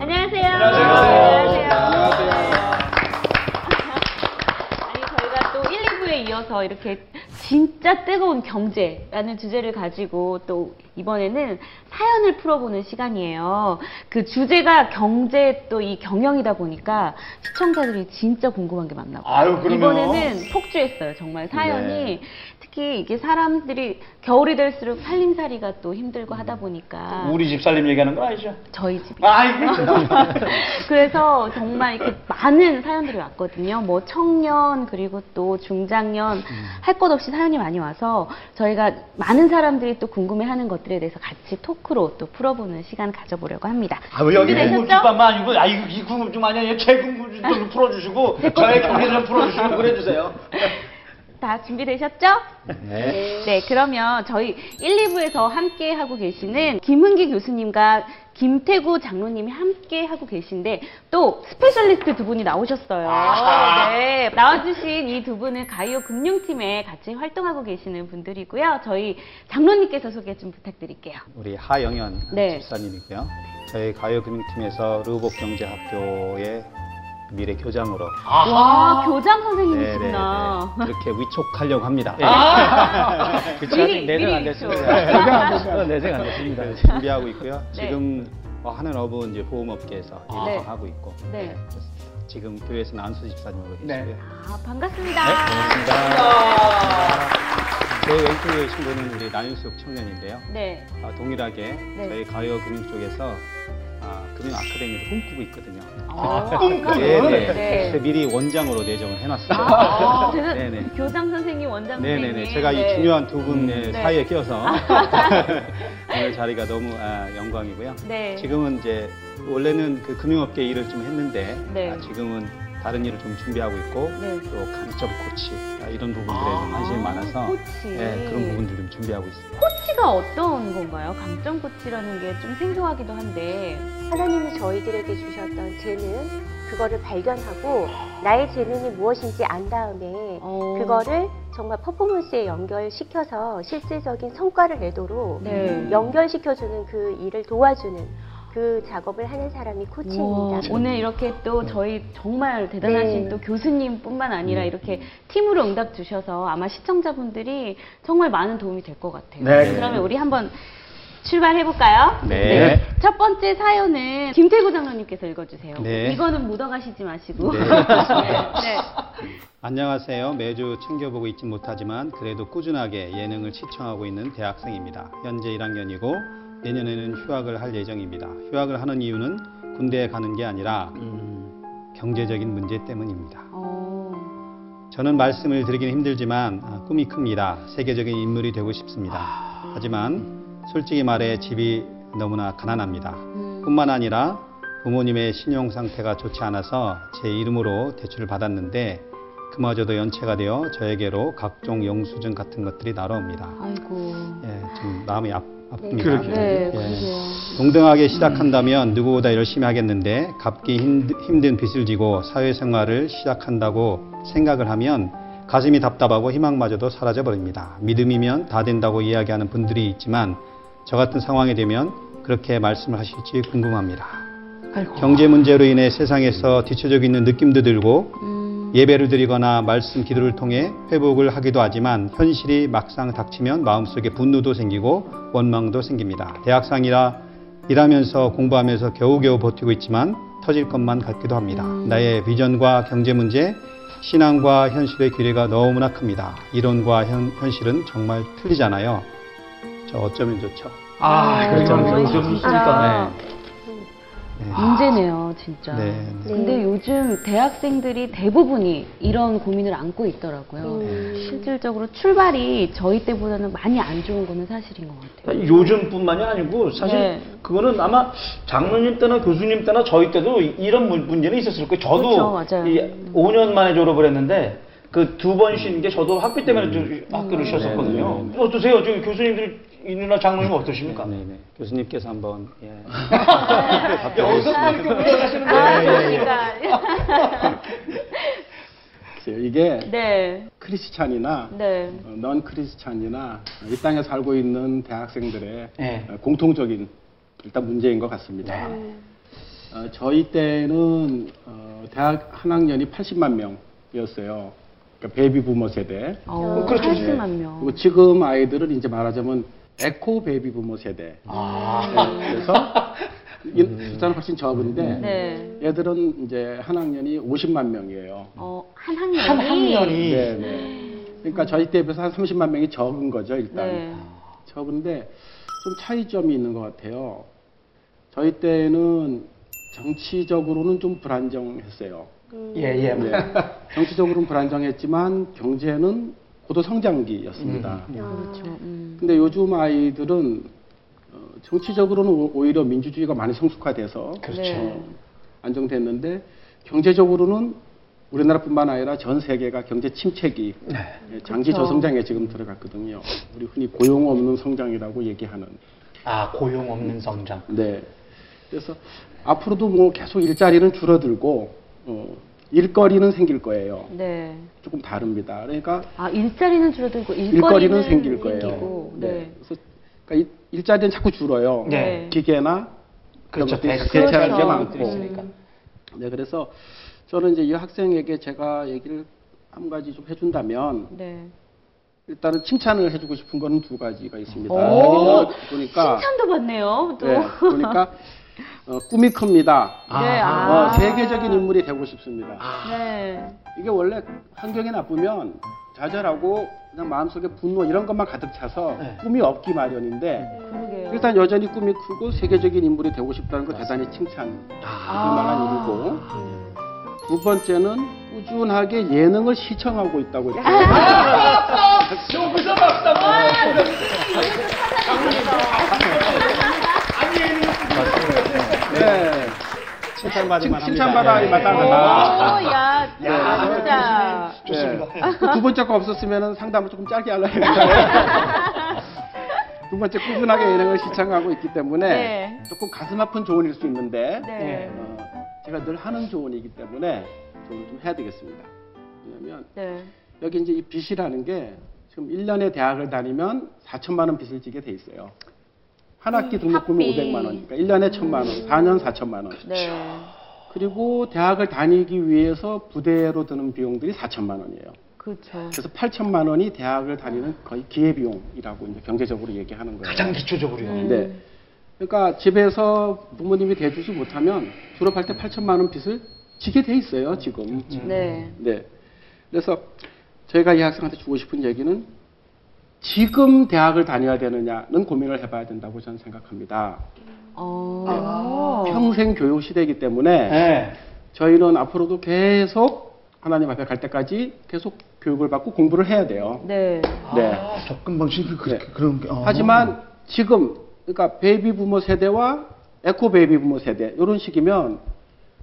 안녕하세요. 안녕하세요. 아니, 저희가 또 1, 2부에 이어서 이렇게 진짜 뜨거운 경제라는 주제를 가지고 또 이번에는 사연을 풀어보는 시간이에요. 그 주제가 경제 또 이 경영이다 보니까 시청자들이 진짜 궁금한 게 많나 봐요. 아유, 그럼요. 이번에는 폭주했어요. 정말 사연이. 네. 특히 이게 사람들이 겨울이 될수록 살림살이가 또 힘들고 하다 보니까 우리 집 살림 얘기하는 거 아니죠? 저희 집 아이고. 그래서 정말 이렇게 많은 사연들이 왔거든요. 뭐 청년 그리고 또 중장년 할 것 없이 사연이 많이 와서 저희가 많은 사람들이 또 궁금해하는 것들에 대해서 같이 토크로 또 풀어보는 시간 가져보려고 합니다. 아, 왜 여기 준비되셨죠? 궁금증만 아니고, 아, 이거 이 궁금증 아니야. 제 궁금증 좀 풀어주시고, 저의 경계 좀 풀어주시고 그래주세요. 다 준비되셨죠? 네. 네, 그러면 저희 1, 2부에서 함께 하고 계시는 김은기 교수님과 김태구 장로님이 함께 하고 계신데 또 스페셜리스트 두 분이 나오셨어요. 아하. 네, 나와주신 이 두 분은 가이오 금융팀에 같이 활동하고 계시는 분들이고요. 저희 장로님께서 소개 좀 부탁드릴게요. 우리 하영현 네. 집사님이고요. 저희 가요금융팀에서 르보க் 경제학교의 미래 교장으로 와, 교장 네, 선생님이시구나. 그렇게 위촉하려고 합니다. 아! 미리, 아직 내정 안 미리 됐습니다. 내정 안 됐습니다. 내정 안 됐습니다. 네, 준비하고 있고요. 네. 지금 어, 하는 업은 이제 보험업계에서 아. 네. 하고 있고 네. 지금 교회에서는 안수 집사님으로 네. 계시고요. 아, 반갑습니다. 제 왼쪽에 계신 분은 우리 나윤숙 청년인데요. 네. 아, 동일하게 네. 저희 가요 금융 쪽에서 아, 금융 아카데미를 꿈꾸고 있거든요. 아, 꿈꾸는? 네네. 네. 그래서 미리 원장으로 내정을 해놨어요. 아, 네네. 교장 선생님, 원장 선생님. 네네네. 제가 네. 이 중요한 두 분의 네. 사이에 끼어서 오늘 자리가 너무 아, 영광이고요. 네. 지금은 이제 원래는 그 금융업계 일을 좀 했는데 네. 아, 지금은 다른 일을 좀 준비하고 있고 네. 또 강점 코치 아, 이런 부분들에 아, 좀 관심이 많아서. 네, 그런 부분들 좀 준비하고 있습니다. 코치가 어떤 건가요? 코치라는 게 좀 생소하기도 한데. 하나님이 저희들에게 주셨던 재능, 그거를 발견하고 나의 재능이 무엇인지 안 다음에 어. 그거를 정말 퍼포먼스에 연결시켜서 실질적인 성과를 내도록 네. 연결시켜주는 그 일을 도와주는 그 작업을 하는 사람이 코치입니다. 오늘 이렇게 또 저희 정말 대단하신 네. 또 교수님뿐만 아니라 이렇게 팀으로 응답 주셔서 아마 시청자분들이 정말 많은 도움이 될 것 같아요. 네. 그러면 우리 한번 출발해 볼까요? 네. 첫 번째 사연은 김태구 장로님께서 읽어주세요. 네. 이거는 묻어가시지 마시고. 네. 네. 안녕하세요. 매주 챙겨보고 있지 못하지만 그래도 꾸준하게 예능을 시청하고 있는 대학생입니다. 현재 1학년이고 내년에는 휴학을 할 예정입니다. 휴학을 하는 이유는 군대에 가는 게 아니라 경제적인 문제 때문입니다. 어, 저는 말씀을 드리기는 힘들지만 아, 꿈이 큽니다. 세계적인 인물이 되고 싶습니다. 하지만 솔직히 말해 집이 너무나 가난합니다. 음, 뿐만 아니라 부모님의 신용 상태가 좋지 않아서 제 이름으로 대출을 받았는데 그마저도 연체가 되어 저에게로 각종 영수증 같은 것들이 날아옵니다. 아이고. 예, 좀 마음이 아, 아픕니다. 그러게. 네, 예. 동등하게 시작한다면 누구보다 열심히 하겠는데 갚기 힘- 힘든 빚을 지고 사회생활을 시작한다고 생각을 하면 가슴이 답답하고 희망마저도 사라져 버립니다. 믿음이면 다 된다고 이야기하는 분들이 있지만 저 같은 상황이 되면 그렇게 말씀을 하실지 궁금합니다. 아이고. 경제 문제로 인해 세상에서 뒤처져 있는 느낌도 들고 음, 예배를 드리거나 말씀 기도를 통해 회복을 하기도 하지만 현실이 막상 닥치면 마음속에 분노도 생기고 원망도 생깁니다. 대학생이라 일하면서 공부하면서 겨우겨우 버티고 있지만 터질 것만 같기도 합니다. 나의 비전과 경제 문제, 신앙과 현실의 괴리가 너무나 큽니다. 이론과 현, 현실은 정말 틀리잖아요. 저 어쩌면 좋죠? 아, 아, 그렇죠. 좀 진짜. 있으니까. 문제네요, 진짜. 네. 근데 요즘 대학생들이 대부분이 이런 고민을 안고 있더라고요. 음. 실질적으로 출발이 저희 때보다는 많이 안 좋은 거는 사실인 것 같아요. 요즘뿐만이 아니고 사실 네. 그거는 아마 장로님 때나 교수님 때나 저희 때도 이- 이런 문- 문제는 있었을 거예요. 저도 그렇죠, 맞아요. 이 5년 만에 졸업을 했는데 그 두번쉰게 저도 학비 때문에 좀 학교를 쉬었었거든요. 네, 네, 어떠세요? 저기 교수님들 이나 장로님 어떠십니까? 네, 네. 교수님께서 한번 예. 여기서 또 이렇게 물어가시는 거예요. 아, 그러니까. 글쎄요, 이게 네, 크리스찬이나 네. 어, 넌 크리스찬이나 이 땅에 살고 있는 대학생들의 네. 어, 공통적인 일단 문제인 것 같습니다. 어, 저희 때는 어, 대학 한 학년이 80만 명이었어요. 그러니까 베이비 부머 세대. 어, 그렇죠. 80만 명. 그리고 지금 아이들은 이제 말하자면 에코 베이비 부머 세대. 아. 그래서 이 숫자는 훨씬 적은데 네. 얘들은 이제 한 학년이 50만 명이에요. 어, 한 학년이. 한 학년이 네, 네. 그러니까 저희 때에 비해서 한 30만 명이 적은 거죠, 일단. 네. 적은데 좀 차이점이 있는 것 같아요. 저희 때는 정치적으로는 좀 불안정했어요. 예, 예. 네. 정치적으로는 불안정했지만 경제는 고도 성장기였습니다. 그렇죠. 음. 근데 요즘 아이들은 어, 정치적으로는 오- 오히려 민주주의가 많이 성숙화돼서 그렇죠. 네. 안정됐는데 경제적으로는 우리나라뿐만 아니라 전 세계가 경제 침체기 네. 예, 장기 그렇죠. 저성장에 지금 들어갔거든요. 우리 흔히 고용 없는 성장이라고 얘기하는. 아, 고용 없는 성장. 네. 그래서 앞으로도 뭐 계속 일자리는 줄어들고 어, 일거리는 생길 거예요. 네. 조금 다릅니다. 그러니까 아, 일자리는 줄어들고 일거리는, 일거리는 생길 거예요. 생기고, 네. 그래서 그러니까 일- 일자리는 자꾸 줄어요. 네. 기계나 그렇죠. 그런 것들이 대- 대체하는 게. 많고. 있으니까. 네, 그래서 저는 이제 이 학생에게 제가 얘기를 한 가지 좀 해준다면 네. 일단은 칭찬을 해주고 싶은 거는 두 가지가 있습니다. 오, 보니까 칭찬도 받네요, 또. 네, 보니까 어, 꿈이 큽니다. 네, 어, 아. 세계적인 인물이 되고 싶습니다. 네. 이게 원래 환경이 나쁘면 좌절하고 그냥 마음속에 분노 이런 것만 가득 차서 네. 꿈이 없기 마련인데 그러게요. 일단 여전히 꿈이 크고 세계적인 인물이 되고 싶다는 거 대단히 칭찬할 아. 만한 일이고 두 번째는 꾸준하게 예능을 시청하고 있다고 이렇게 여기서 막상 네. 칭찬받을만 합니다. 칭찬받아야 예. 마땅하다. 오, 야, 야, 진짜. 좋습니다. 네. 그두 번째 거 없었으면 상담을 조금 짧게 하려고 했는데 두 번째 꾸준하게 예능을 시청하고 있기 때문에 네. 조금 가슴 아픈 조언일 수 있는데 네. 어, 제가 늘 하는 조언이기 때문에 조언을 좀 해야 되겠습니다. 왜냐하면 네. 여기 이제 이 빚이라는 게 지금 1년에 대학을 다니면 4천만 원 빚을 지게 돼 있어요. 한 학기 등록금이 학비. 500만 원이니까 1년에 1천만 원, 4년 4천만 원. 네. 그리고 대학을 다니기 위해서 부대로 드는 비용들이 4천만 원이에요. 그렇죠. 그래서 8천만 원이 대학을 다니는 거의 기회비용이라고 이제 경제적으로 얘기하는 거예요. 가장 기초적으로요. 음. 네. 그러니까 집에서 부모님이 대주지 못하면 졸업할 때 8천만 원 빚을 지게 돼 있어요, 지금. 네. 네. 그래서 저희가 이 학생한테 주고 싶은 얘기는 지금 대학을 다녀야 되느냐는 고민을 해봐야 된다고 저는 생각합니다. 어. 평생 교육 시대이기 때문에 네. 저희는 앞으로도 계속 하나님 앞에 갈 때까지 계속 교육을 받고 공부를 해야 돼요. 네. 네. 아, 접근 방식이 그렇게 네. 그런 게. 어. 하지만 지금 그러니까 베이비 부머 세대와 에코 베이비 부머 세대 이런 식이면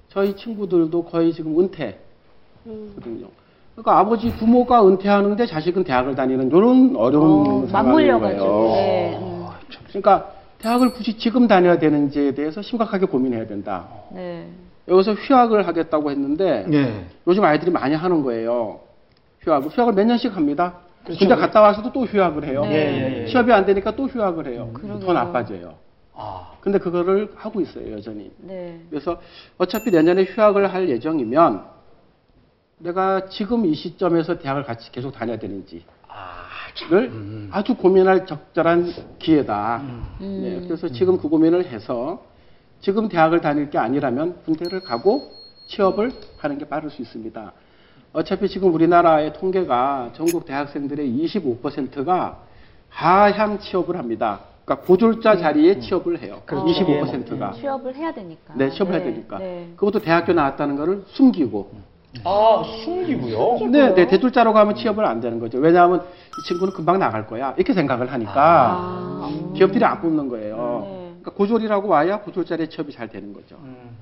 저희 친구들도 거의 지금 은퇴거든요. 그러니까 아버지 부모가 은퇴하는데 자식은 대학을 다니는 이런 어려운 어, 상황인 맞물려가지고. 거예요. 네. 음. 그러니까 대학을 굳이 지금 다녀야 되는지에 대해서 심각하게 고민해야 된다. 네. 여기서 휴학을 하겠다고 했는데 네. 요즘 아이들이 많이 하는 거예요. 휴학을 휴학을 몇 년씩 합니다. 그렇죠. 군대 갔다 와서도 또 휴학을 해요. 네. 예, 예, 예. 취업이 안 되니까 또 휴학을 해요. 그러게요. 더 나빠져요. 아. 근데 그거를 하고 있어요, 여전히. 네. 그래서 어차피 내년에 휴학을 할 예정이면 내가 지금 이 시점에서 대학을 같이 계속 다녀야 되는지를 아. 음. 아주 고민할 적절한 기회다. 음. 네, 그래서 지금 그 고민을 해서 지금 대학을 다닐 게 아니라면 군대를 가고 취업을 하는 게 빠를 수 있습니다. 어차피 지금 우리나라의 통계가 전국 대학생들의 25%가 하향 취업을 합니다. 그러니까 고졸자 자리에 취업을 해요. 어, 25%가. 취업을 해야 되니까. 네, 취업을 해야 네, 되니까. 네. 그것도 대학교 나왔다는 거를 숨기고. 아, 숨기고요? 네, 네, 대졸자라고 하면 취업을 안 되는 거죠. 왜냐하면 이 친구는 금방 나갈 거야. 이렇게 생각을 하니까 아, 기업들이 안 뽑는 거예요. 네. 그러니까 고졸이라고 와야 고졸 자리에 취업이 잘 되는 거죠. 음.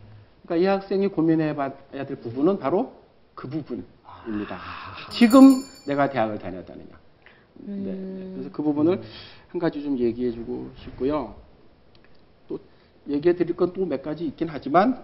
그러니까 이 학생이 고민해 봐야 될 부분은 바로 그 부분입니다. 지금 내가 대학을 다녔다느냐. 네, 네. 그래서 그 부분을 한 가지 좀 얘기해 주고 싶고요. 또 얘기해 드릴 건 또 몇 가지 있긴 하지만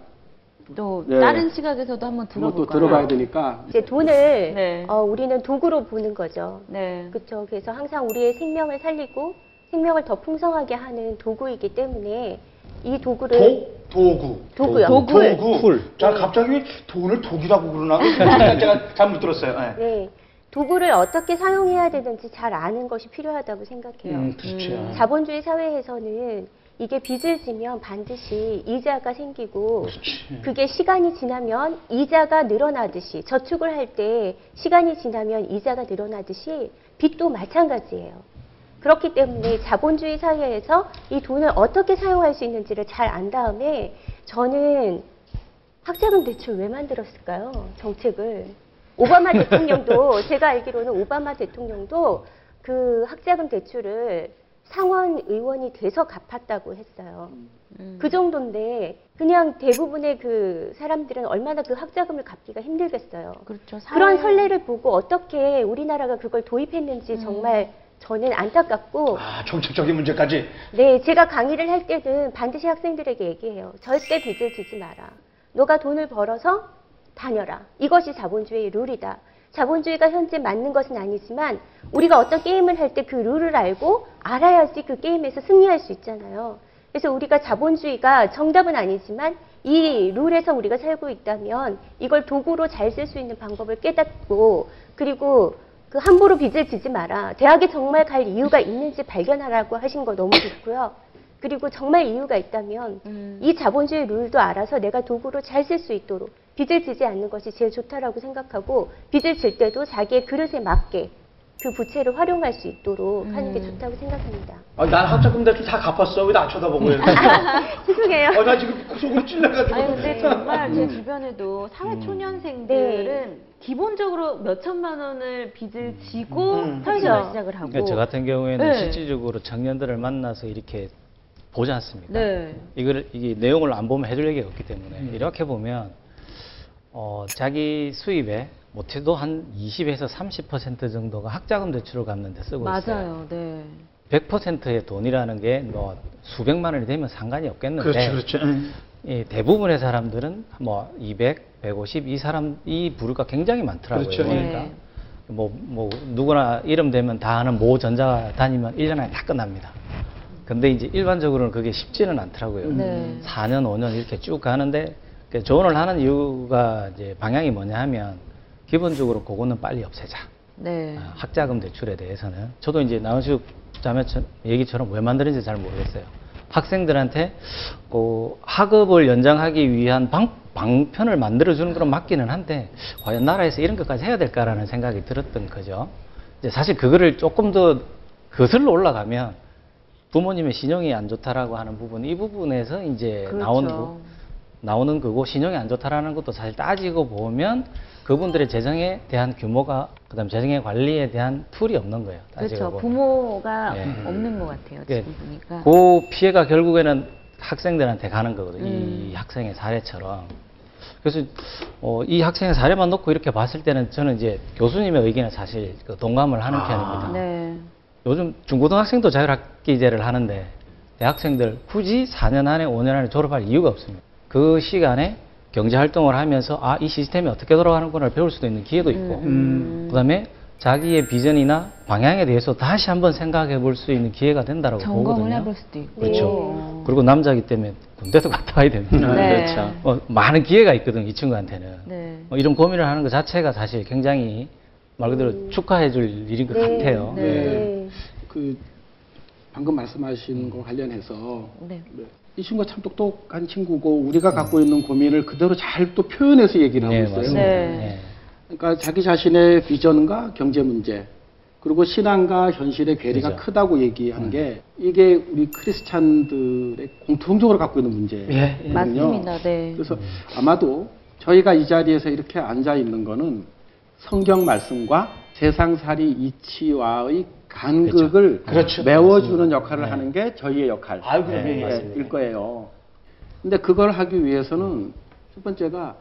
또 네. 다른 시각에서도 한번 들어볼까요? 들어봐야 되니까 이제 돈을 네. 어, 우리는 도구로 보는 거죠. 네. 그렇죠. 그래서 항상 우리의 생명을 살리고 생명을 더 풍성하게 하는 도구이기 때문에 이 도구를 도, 도구. 도구요. 도구. 도구. 풀. 자, 갑자기 돈을 독이라고 그러나? 제가 잘못 들었어요. 네. 네, 도구를 어떻게 사용해야 되는지 잘 아는 것이 필요하다고 생각해요. 음, 그렇죠. 음. 자본주의 사회에서는 이게 빚을 지면 반드시 이자가 생기고 그렇지. 그게 시간이 지나면 이자가 늘어나듯이 저축을 할 때 시간이 지나면 이자가 늘어나듯이 빚도 마찬가지예요. 그렇기 때문에 자본주의 사회에서 이 돈을 어떻게 사용할 수 있는지를 잘 안 다음에 저는 학자금 대출 왜 만들었을까요? 정책을. 오바마 대통령도 제가 알기로는 오바마 대통령도 그 학자금 대출을 상원 의원이 돼서 갚았다고 했어요. 음. 그 정도인데 그냥 대부분의 그 사람들은 얼마나 그 학자금을 갚기가 힘들겠어요. 그렇죠. 그런 사회- 선례를 보고 어떻게 우리나라가 그걸 도입했는지 정말 저는 안타깝고 아, 정책적인 문제까지. 네, 제가 강의를 할 때는 반드시 학생들에게 얘기해요. 절대 빚을 지지 마라. 너가 돈을 벌어서 다녀라. 이것이 자본주의의 룰이다. 자본주의가 현재 맞는 것은 아니지만 우리가 어떤 게임을 할 때 그 룰을 알고 알아야지 그 게임에서 승리할 수 있잖아요. 그래서 우리가 자본주의가 정답은 아니지만 이 룰에서 우리가 살고 있다면 이걸 도구로 잘 쓸 수 있는 방법을 깨닫고 그리고 그 함부로 빚을 지지 마라. 대학에 정말 갈 이유가 있는지 발견하라고 하신 거 너무 좋고요. 그리고 정말 이유가 있다면 음. 이 자본주의 룰도 알아서 내가 도구로 잘 쓸 수 있도록 빚을 지지 않는 것이 제일 좋다라고 생각하고 빚을 질 때도 자기의 그릇에 맞게 그 부채를 활용할 수 있도록 하는 게 음. 좋다고 생각합니다. 아, 난 학자금 대출 다 갚았어. 왜나 쳐다보고 이래? 죄송해요. 아, 나 지금 속으로 찔러가지고. 아니 근데 정말 제 주변에도 사회 초년생들은 기본적으로 몇 천만 원을 빚을 지고 음. 사회생활 그죠. 시작을 하고 그러니까 저 같은 경우에는 네. 실질적으로 청년들을 만나서 이렇게 보지 않습니까? 네. 이걸 이게 내용을 안 보면 해줄 얘기가 없기 때문에 이렇게 보면 어, 자기 수입에 못해도 한 20에서 30% 정도가 학자금 대출을 갚는 데 쓰고 있어요. 맞아요. 네. 100%의 돈이라는 게 뭐 수백만 원이 되면 상관이 없겠는데 그렇죠, 그렇죠. 응. 이 대부분의 사람들은 뭐 200, 150 이 사람 이 부류가 굉장히 많더라고요. 그렇죠. 그러니까 네. 뭐, 뭐 누구나 이름 되면 다 아는 모 전자 다니면 1년 안에 다 끝납니다. 근데 이제 일반적으로는 그게 쉽지는 않더라고요. 네. 4년, 5년 이렇게 쭉 가는데 그 조언을 하는 이유가 이제 방향이 뭐냐 하면 기본적으로 그거는 빨리 없애자. 네. 아, 학자금 대출에 대해서는 저도 이제 나은숙 자매 처- 얘기처럼 왜 만드는지 잘 모르겠어요. 학생들한테 그 학업을 연장하기 위한 방, 방편을 만들어주는 건 맞기는 한데 과연 나라에서 이런 것까지 해야 될까라는 생각이 들었던 거죠. 이제 사실 그거를 조금 더 거슬러 올라가면 부모님의 신용이 안 좋다라고 하는 부분 이 부분에서 이제 그렇죠. 나오는 부- 나오는 거고 신용이 안 좋다라는 것도 사실 따지고 보면 그분들의 재정에 대한 규모가 그다음 재정의 관리에 대한 툴이 없는 거예요. 그렇죠. 보면. 부모가 네. 없는 것 같아요. 예. 지금 보니까. 그 피해가 결국에는 학생들한테 가는 거거든요. 음. 이 학생의 사례처럼. 그래서 어, 이 학생의 사례만 놓고 이렇게 봤을 때는 저는 이제 교수님의 의견에 사실 그 동감을 하는 아. 편입니다. 네. 요즘 중고등학생도 자율학기제를 하는데 대학생들 굳이 4년 안에 5년 안에 졸업할 이유가 없습니다. 그 시간에 경제 활동을 하면서 아 이 시스템이 어떻게 돌아가는구나 배울 수도 있는 기회도 있고 음. 그다음에 자기의 비전이나 방향에 대해서 다시 한번 생각해 볼 수 있는 기회가 된다라고 점검을 보거든요. 해볼 수도 있고. 그렇죠. 어. 그리고 남자이기 때문에 군대도 갔다 와야 됩니다. 네. 그렇죠. 어, 많은 기회가 있거든 이 친구한테는. 네. 어, 이런 고민을 하는 것 자체가 사실 굉장히 말 그대로 축하해 줄 일인 것 네. 같아요. 네. 네. 그 방금 말씀하신 거 관련해서 네. 네. 이 친구가 참 똑똑한 친구고 우리가 갖고 있는 고민을 그대로 잘 또 표현해서 얘기를 하고 네, 있어요. 그러니까 자기 자신의 비전과 경제 문제 그리고 신앙과 현실의 괴리가 그죠. 크다고 얘기한 게 이게 우리 크리스찬들의 공통적으로 갖고 있는 문제거든요. 예, 예. 맞습니다. 네. 그래서 아마도 저희가 이 자리에서 이렇게 앉아 있는 거는 성경 말씀과 세상살이 이치와의 간극을 그렇죠. 메워주는 역할을 네. 하는 게 저희의 역할. 아이고, 네, 예, 예. 거예요. 근데 그걸 하기 위해서는 첫 번째가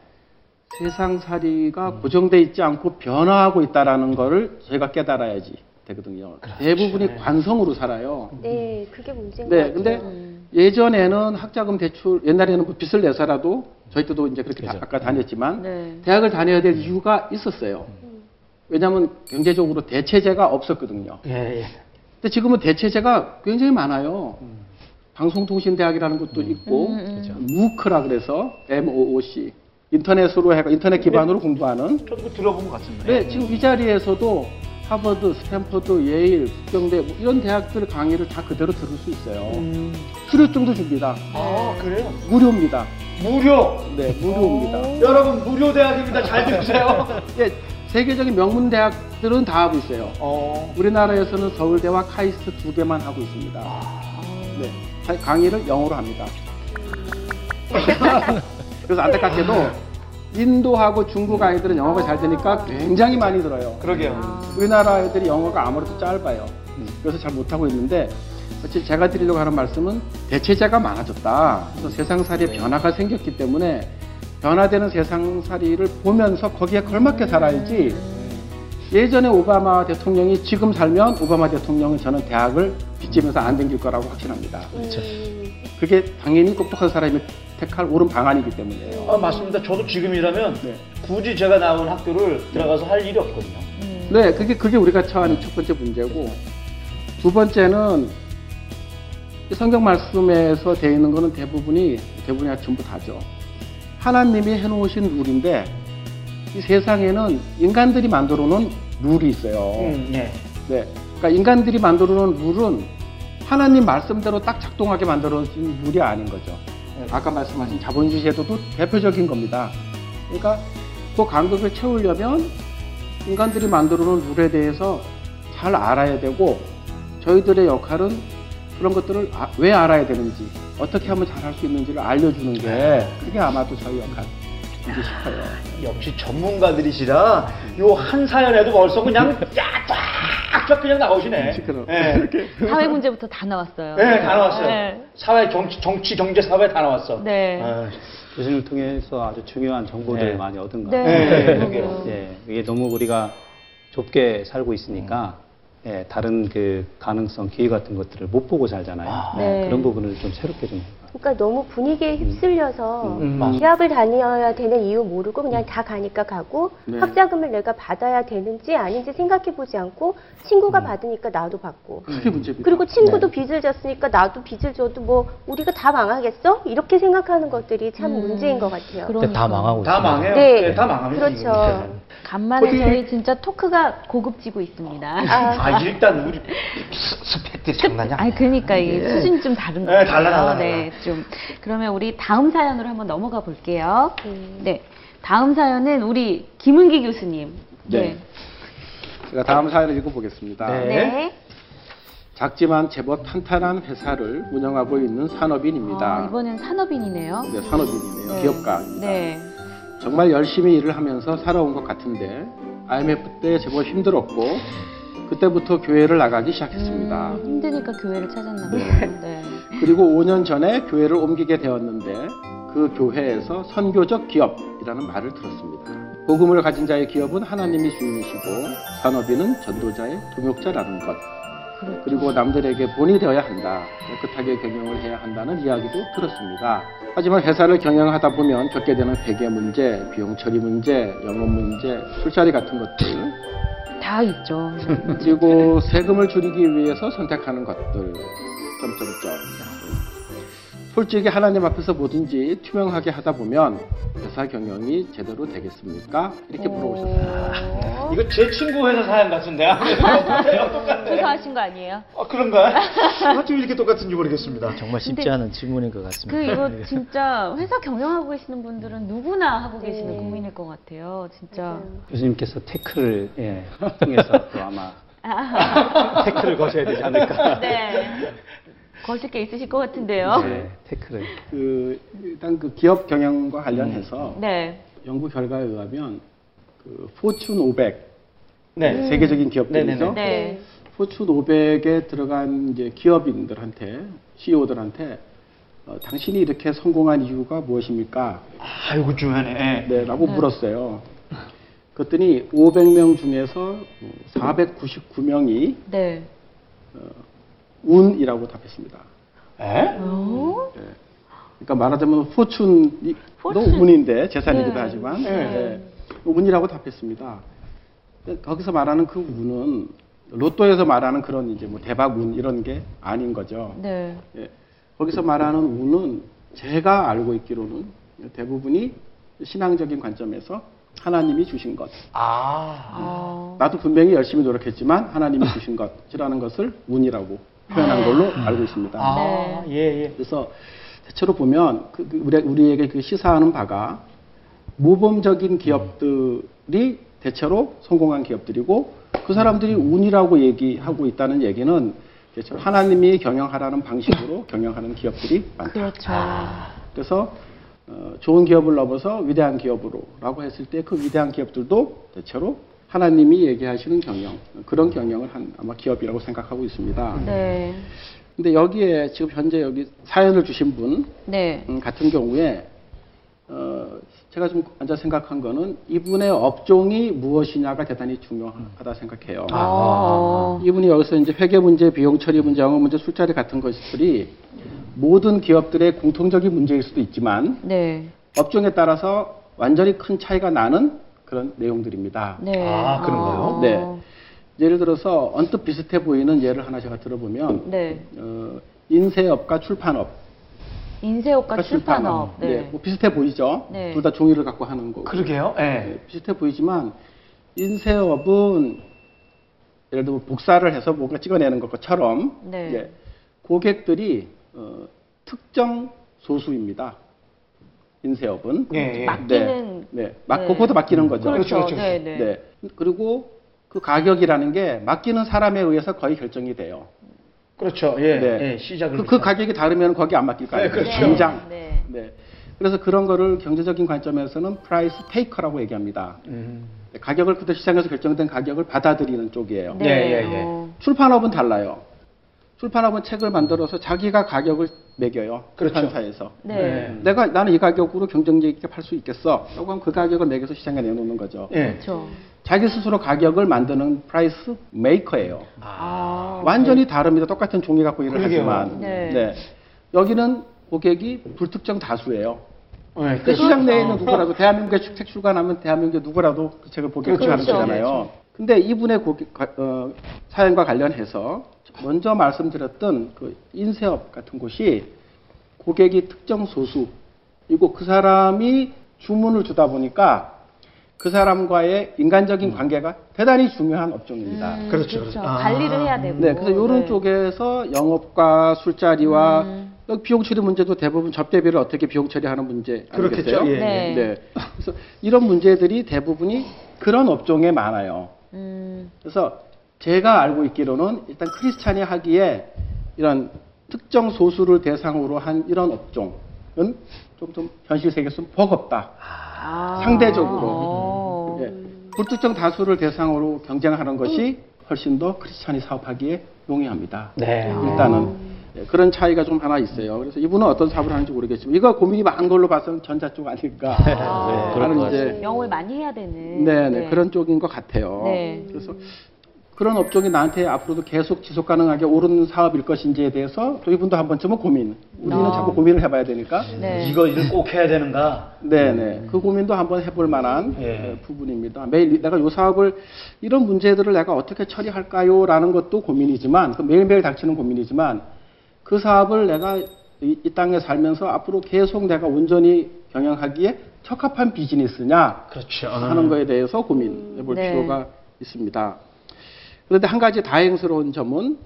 세상살이가 고정돼 있지 않고 변화하고 있다라는 거를 저희가 깨달아야지 되거든요. 대부분이 관성으로 살아요. 네, 그게 문제인 것 네, 같아요. 근데 음. 예전에는 학자금 대출 옛날에는 뭐 빚을 내서라도 저희 때도 이제 그렇게 그죠. 아까 다녔지만 네. 대학을 다녀야 될 이유가 있었어요. 왜냐하면 경제적으로 대체제가 없었거든요. 예, 예. 근데 지금은 대체제가 굉장히 많아요. 방송통신대학이라는 것도 있고 음, 음. 그죠. 무크라 그래서 MOOC 인터넷으로 해가 인터넷 기반으로 공부하는 저도 들어본 것 같은데. 네, 지금 이 자리에서도 하버드, 스탠퍼드, 예일, 국경대 뭐 이런 대학들 강의를 다 그대로 들을 수 있어요. 음. 수료증도 줍니다. 아, 그래요? 무료입니다. 무료! 네, 무료입니다. 여러분, 무료 대학입니다. 잘 들으세요. 예, 세계적인 명문 대학들은 다 하고 있어요. 어. 우리나라에서는 서울대와 카이스트 두 개만 하고 있습니다. 네, 가- 강의를 영어로 합니다. 그래서 안타깝게도 인도하고 중국 아이들은 영어가 잘 되니까 굉장히 많이 들어요. 그러게요. 우리나라 아이들이 영어가 아무래도 짧아요. 그래서 잘 못하고 있는데 제가 드리려고 하는 말씀은 대체제가 많아졌다. 그래서 세상살이에 변화가 생겼기 때문에 변화되는 세상살이를 보면서 거기에 걸맞게 살아야지 예전에 오바마 대통령이 지금 살면 오바마 대통령은 저는 대학을 빚지면서 안 댕길 거라고 확신합니다. 음, 그게 당연히 똑똑한 사람이 택할 옳은 방안이기 때문에요. 아, 맞습니다. 저도 지금이라면 네. 굳이 제가 나온 학교를 들어가서 할 일이 없거든요. 네, 그게 그게 우리가 처한 첫 번째 문제고 두 번째는 이 성경 말씀에서 되어 있는 거는 대부분이 대부분이 전부 다죠. 하나님이 해놓으신 룰인데 이 세상에는 인간들이 만들어 놓은 룰이 있어요. 음, 예. 네, 그러니까 인간들이 만들어 놓은 룰은 하나님 말씀대로 딱 작동하게 만들어진 룰이 아닌 거죠. 아까 말씀하신 자본주의 제도도 대표적인 겁니다. 그러니까 그 간극을 채우려면 인간들이 만들어 놓은 룰에 대해서 잘 알아야 되고 저희들의 역할은 그런 것들을 아- 왜 알아야 되는지 어떻게 하면 잘할 수 있는지를 알려주는 게 그게 아마 도 저희 역할이지 싶어요. 역시 전문가들이시라 요 한 사연에도 벌써 그냥 쫙쫙 그냥 나오시네. 시끄러워. 예. 사회 문제부터 다 나왔어요. 네, 다 나왔어요. 네. 사회, 정치, 정치, 경제, 사회 다 나왔어. 네. 아, 교수님을 통해서 아주 중요한 정보들을 네. 많이 얻은 것 네. 같아요. 네. 예, 이게 너무 우리가 좁게 살고 있으니까 예, 다른 그 가능성, 기회 같은 것들을 못 보고 살잖아요. 아, 네. 그런 부분을 좀 새롭게 좀 그러니까 너무 분위기에 휩쓸려서 음. 대학을 다녀야 되는 이유 모르고 그냥 다 가니까 가고 네. 학자금을 내가 받아야 되는지 아닌지 생각해 보지 않고 친구가 음. 받으니까 나도 받고 그게 문제입니다. 그리고 친구도 네. 빚을 졌으니까 나도 빚을 져도 뭐 우리가 다 망하겠어? 이렇게 생각하는 것들이 참 음. 문제인 것 같아요. 근데 다 망하고 다. 망해요. 네. 네, 다 망합니다. 그렇죠. 간만에 어디- 저희 진짜 토크가 고급지고 있습니다. 아, 아, 일단 우리 스- 스펙들이 장난이 아니. 그러니까 이 수준이 좀 다른 것 네, 같아요. 달라, 달라, 네, 좀 그러면 우리 다음 사연으로 한번 넘어가 볼게요. 음. 네, 다음 사연은 우리 김은기 교수님. 네. 제가 다음 사연을 읽어보겠습니다. 네. 네. 작지만 제법 탄탄한 회사를 운영하고 있는 산업인입니다. 아, 이번엔 산업인이네요. 네, 산업인이네요. 네. 기업가입니다. 네. 정말 열심히 일을 하면서 살아온 것 같은데 IMF 때 제법 힘들었고 그때부터 교회를 나가기 시작했습니다. 음, 힘드니까 교회를 찾았나 봐요. 네. 그리고 5년 전에 교회를 옮기게 되었는데 그 교회에서 선교적 기업이라는 말을 들었습니다. 복음을 가진 자의 기업은 하나님이 주인이시고 산업인은 전도자의 동역자라는 것. 그렇죠. 그리고 남들에게 본이 되어야 한다. 깨끗하게 경영을 해야 한다는 이야기도 들었습니다. 하지만 회사를 경영하다 보면 겪게 되는 회계 문제, 비용 처리 문제, 영업 문제, 술자리 같은 것들, 다 있죠. 그리고 세금을 줄이기 위해서 선택하는 것들, 점점점. 솔직히 하나님 앞에서 뭐든지 투명하게 하다 보면 회사 경영이 제대로 되겠습니까? 이렇게 물어보셨어요. 어. 이거 제 친구 회사 사연 같은데. 똑같네요, 똑같네. 조사하신 거 아니에요? 아, 그런가? 어쩜 이렇게 똑같은지 모르겠습니다. 정말 쉽지 않은 질문인 것 같습니다. 그 이거 진짜 회사 경영하고 계시는 분들은 누구나 하고 계시는 네. 고민일 것 같아요. 진짜. 맞아요. 교수님께서 태클을 예, 통해서 또 아마 아, 태클을 거셔야 되지 않을까. 네. 거실 게 있으실 것 같은데요. 네, 태클을. 그 일단 그 기업 경영과 관련해서 네. 연구 결과에 의하면 그 포춘 500 네. 세계적인 기업들이죠. 네. 포춘 500에 들어간 이제 기업인들한테 CEO들한테 어, 당신이 이렇게 성공한 이유가 무엇입니까? 아, 이거 중요하네. 네, 라고 물었어요. 그랬더니 500명 중에서 499명이 네. 운이라고 답했습니다. 에? 어? 네. 그러니까 말하자면 포춘이 포춘. 도 운인데 재산이기도 네. 하지만 네. 네. 운이라고 답했습니다. 거기서 말하는 그 운은 로또에서 말하는 그런 이제 뭐 대박 운 이런 게 아닌 거죠. 네. 예. 거기서 말하는 운은 제가 알고 있기로는 대부분이 신앙적인 관점에서 하나님이 주신 것. 아. 어. 나도 분명히 열심히 노력했지만 하나님이 주신 것이라는 것을 운이라고 표현한 걸로 알고 있습니다. 아, 예, 예. 그래서 대체로 보면 그, 그 우리, 우리에게 그 시사하는 바가 모범적인 기업들이 대체로 성공한 기업들이고 그 사람들이 운이라고 얘기하고 있다는 얘기는 대체로 하나님이 경영하라는 방식으로 경영하는 기업들이 많다. 그렇죠. 그래서 어, 좋은 기업을 넘어서 위대한 기업으로라고 했을 때 그 위대한 기업들도 대체로 하나님이 얘기하시는 경영 그런 경영을 한 아마 기업이라고 생각하고 있습니다. 네. 근데 여기에 지금 현재 여기 사연을 주신 분 네. 음, 같은 경우에 어, 제가 좀 앉아 생각한 거는 이분의 업종이 무엇이냐가 대단히 중요하다 생각해요. 어. 이분이 여기서 이제 회계 문제, 비용 처리 문제, 영업 문제, 술자리 같은 것들이 모든 기업들의 공통적인 문제일 수도 있지만 네. 업종에 따라서 완전히 큰 차이가 나는 그런 내용들입니다. 네. 아, 그런가요? 어. 네. 예를 들어서 언뜻 비슷해 보이는 예를 하나 제가 들어보면 네. 어, 인쇄업과 출판업 인쇄업과 그러니까 출판업. 네. 뭐 비슷해 보이죠. 네. 둘 다 종이를 갖고 하는 거고. 그러게요. 예. 네, 비슷해 보이지만 인쇄업은 예를 들어 복사를 해서 뭔가 찍어내는 것처럼 네. 이제 고객들이 어, 특정 소수입니다. 인쇄업은 예, 예. 맡기는 네, 네. 막 네. 그것도 맡기는 거죠. 그렇죠. 그렇죠, 그렇죠. 네, 네. 네. 그리고 그 가격이라는 게 맡기는 사람에 의해서 거의 결정이 돼요. 그렇죠. 예. 네. 예. 시작을. 그, 그 가격이 다르면 거기 안 맡길 거 아니에요. 네, 그렇죠. 당장. 네. 네. 그래서 그런 거를 경제적인 관점에서는 price taker라고 얘기합니다. 음. 네, 가격을 그때 시장에서 결정된 가격을 받아들이는 쪽이에요. 네. 예, 예. 출판업은 달라요. 출판업은 책을 만들어서 자기가 가격을 매겨요. 그렇죠. 출판사에서. 네. 내가 나는 이 가격으로 경쟁력 있게 팔 수 있겠어. 하면 그 가격을 매겨서 시장에 내놓는 거죠. 예. 그렇죠. 자기 스스로 가격을 만드는 price maker예요. 아. 완전히 다릅니다. 똑같은 종이 갖고 일을 그러게요. 하지만. 네. 여기는 고객이 불특정 다수예요. 예. 그 시장 내에 있는 누구라도 대한민국에 책 출간하면 대한민국의 누구라도 그 책을 보게 그렇죠. 하는 그렇죠. 거잖아요. 근데 이분의 고객, 가- 어, 사연과 관련해서 먼저 말씀드렸던 그 인쇄업 같은 곳이 고객이 특정 소수이고 그 사람이 주문을 주다 보니까 그 사람과의 인간적인 관계가 대단히 중요한 업종입니다. 음, 그렇죠, 그렇죠. 아. 관리를 해야 되고. 네, 그래서 이런 네. 쪽에서 영업과 술자리와 음. 비용 처리 문제도 대부분 접대비를 어떻게 비용 처리하는 문제 그렇겠죠. 아니겠어요? 예, 네. 네. 그래서 이런 문제들이 대부분이 그런 업종에 많아요. 음. 그래서 제가 알고 있기로는 일단 크리스찬이 하기에 이런 특정 소수를 대상으로 한 이런 업종은 좀, 좀 현실 세계에서 좀 버겁다. 아. 상대적으로. 어. 예. 불특정 다수를 대상으로 경쟁하는 것이 훨씬 더 크리스찬이 사업하기에 용이합니다. 네. 일단은 예, 그런 차이가 좀 하나 있어요. 그래서 이분은 어떤 사업을 하는지 모르겠지만 이거 고민이 많은 걸로 봐서는 전자 쪽 아닐까 아. 네, 것 이제 영업을 많이 해야 되는. 네, 네, 그런 쪽인 것 같아요. 네. 그래서 그런 업종이 나한테 앞으로도 계속 지속 가능하게 오르는 사업일 것인지에 대해서 또 이분도 한 번쯤은 고민. 우리는 아. 자꾸 고민을 해봐야 되니까. 네. 이거 일을 꼭 해야 되는가? 네, 네. 그 고민도 한번 해볼 만한 예. 어, 부분입니다. 매일 내가 이 사업을 이런 문제들을 내가 어떻게 처리할까요?라는 것도 고민이지만 그 매일매일 닥치는 고민이지만 그 사업을 내가 이, 이 땅에 살면서 앞으로 계속 내가 온전히 경영하기에 적합한 비즈니스냐 그렇죠. 하는 거에 대해서 고민해 볼 네. 필요가 있습니다. 그런데 한 가지 다행스러운 점은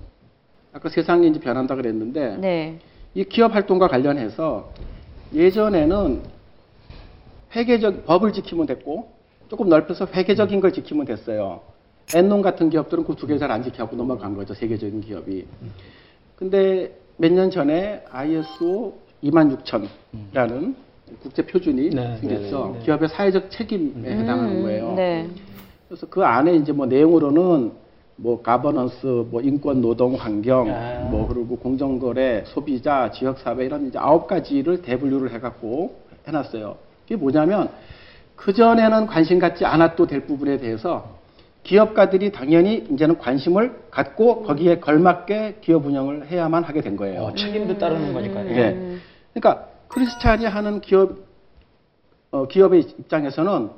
아까 세상이 이제 변한다 그랬는데 네. 이 기업 활동과 관련해서 예전에는 회계적 법을 지키면 됐고 조금 넓혀서 회계적인 걸 지키면 됐어요. 엔논 같은 기업들은 그 두 개 잘 안 지켜하고 넘어간 거죠. 세계적인 기업이. 근데 몇 년 전에 ISO 26000이라는 국제 표준이 네, 생겼죠. 네, 네, 네. 기업의 사회적 책임에 해당하는 거예요. 네. 그래서 그 안에 이제 뭐 내용으로는 뭐 가버넌스, 뭐 인권, 노동, 환경, 아. 뭐 그리고 공정거래, 소비자, 지역사회 이런 이제 아홉 가지를 대분류를 해갖고 해놨어요. 이게 뭐냐면 그 전에는 관심 갖지 않아도 될 부분에 대해서 기업가들이 당연히 이제는 관심을 갖고 거기에 걸맞게 기업 운영을 해야만 하게 된 거예요. 어, 책임도 따르는 거니까요. 네. 그러니까 크리스찬이 하는 기업 어, 기업의 입장에서는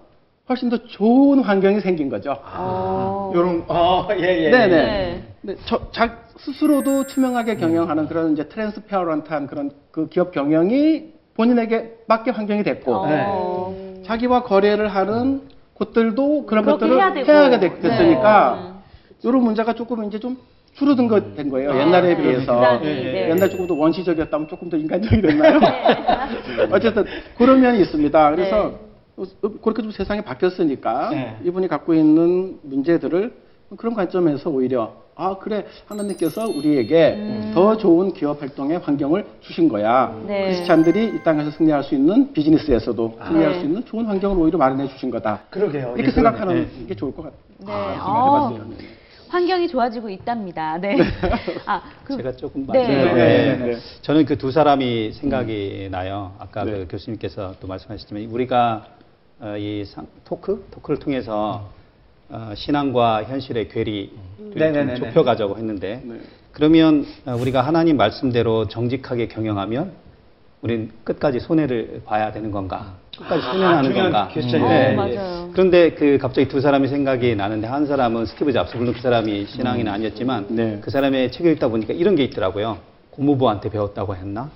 훨씬 더 좋은 환경이 생긴 거죠. 어. 요런, 어, 예, 예. 네네. 네. 근데 저, 자, 스스로도 투명하게 경영하는 그런 이제 트랜스페어런트한 그런 그 기업 경영이 본인에게 맞게 환경이 됐고 어. 자기와 거래를 하는 곳들도 그런 것들을 해야. 해야 됐, 됐으니까 네. 이런 문제가 조금 이제 좀 줄어든 거된 거예요. 아, 옛날에 네. 비해서. 예, 예. 네. 옛날 조금 더 원시적이었다면 조금 더 인간적이 됐나요? 네. 어쨌든 그런 면이 있습니다. 그래서 그렇게 좀 세상이 바뀌었으니까 네. 이분이 갖고 있는 문제들을 그런 관점에서 오히려 아 그래 하나님께서 우리에게 음. 더 좋은 기업 활동의 환경을 주신 거야. 네. 크리스찬들이 이 땅에서 승리할 수 있는 비즈니스에서도 승리할 네. 수 있는 좋은 환경을 오히려 마련해 주신 거다. 그러게요. 이렇게 예, 생각하는 그러네. 게 좋을 것 같아요. 네. 아, 어, 생각해봤어요. 네. 환경이 좋아지고 있답니다. 네. 아, 그, 제가 조금 네. 말씀드리면 네, 네, 네. 저는 그 두 사람이 생각이 나요. 아까 네. 그 교수님께서 또 말씀하셨지만 우리가 어, 이 상- 토크 토크를 통해서 어, 신앙과 현실의 괴리 네네네네. 좀 좁혀가자고 했는데 네. 그러면 어, 우리가 하나님 말씀대로 정직하게 경영하면 우린 끝까지 손해를 봐야 되는 건가? 끝까지 아, 손해나는 건가? 네. 어, 맞아요. 그런데 그 갑자기 두 사람이 생각이 나는데 한 사람은 스티브 잡스 물론 그 사람이 신앙인은 아니었지만 네. 그 사람의 책을 읽다 보니까 이런 게 있더라고요. 고무부한테 배웠다고 했나?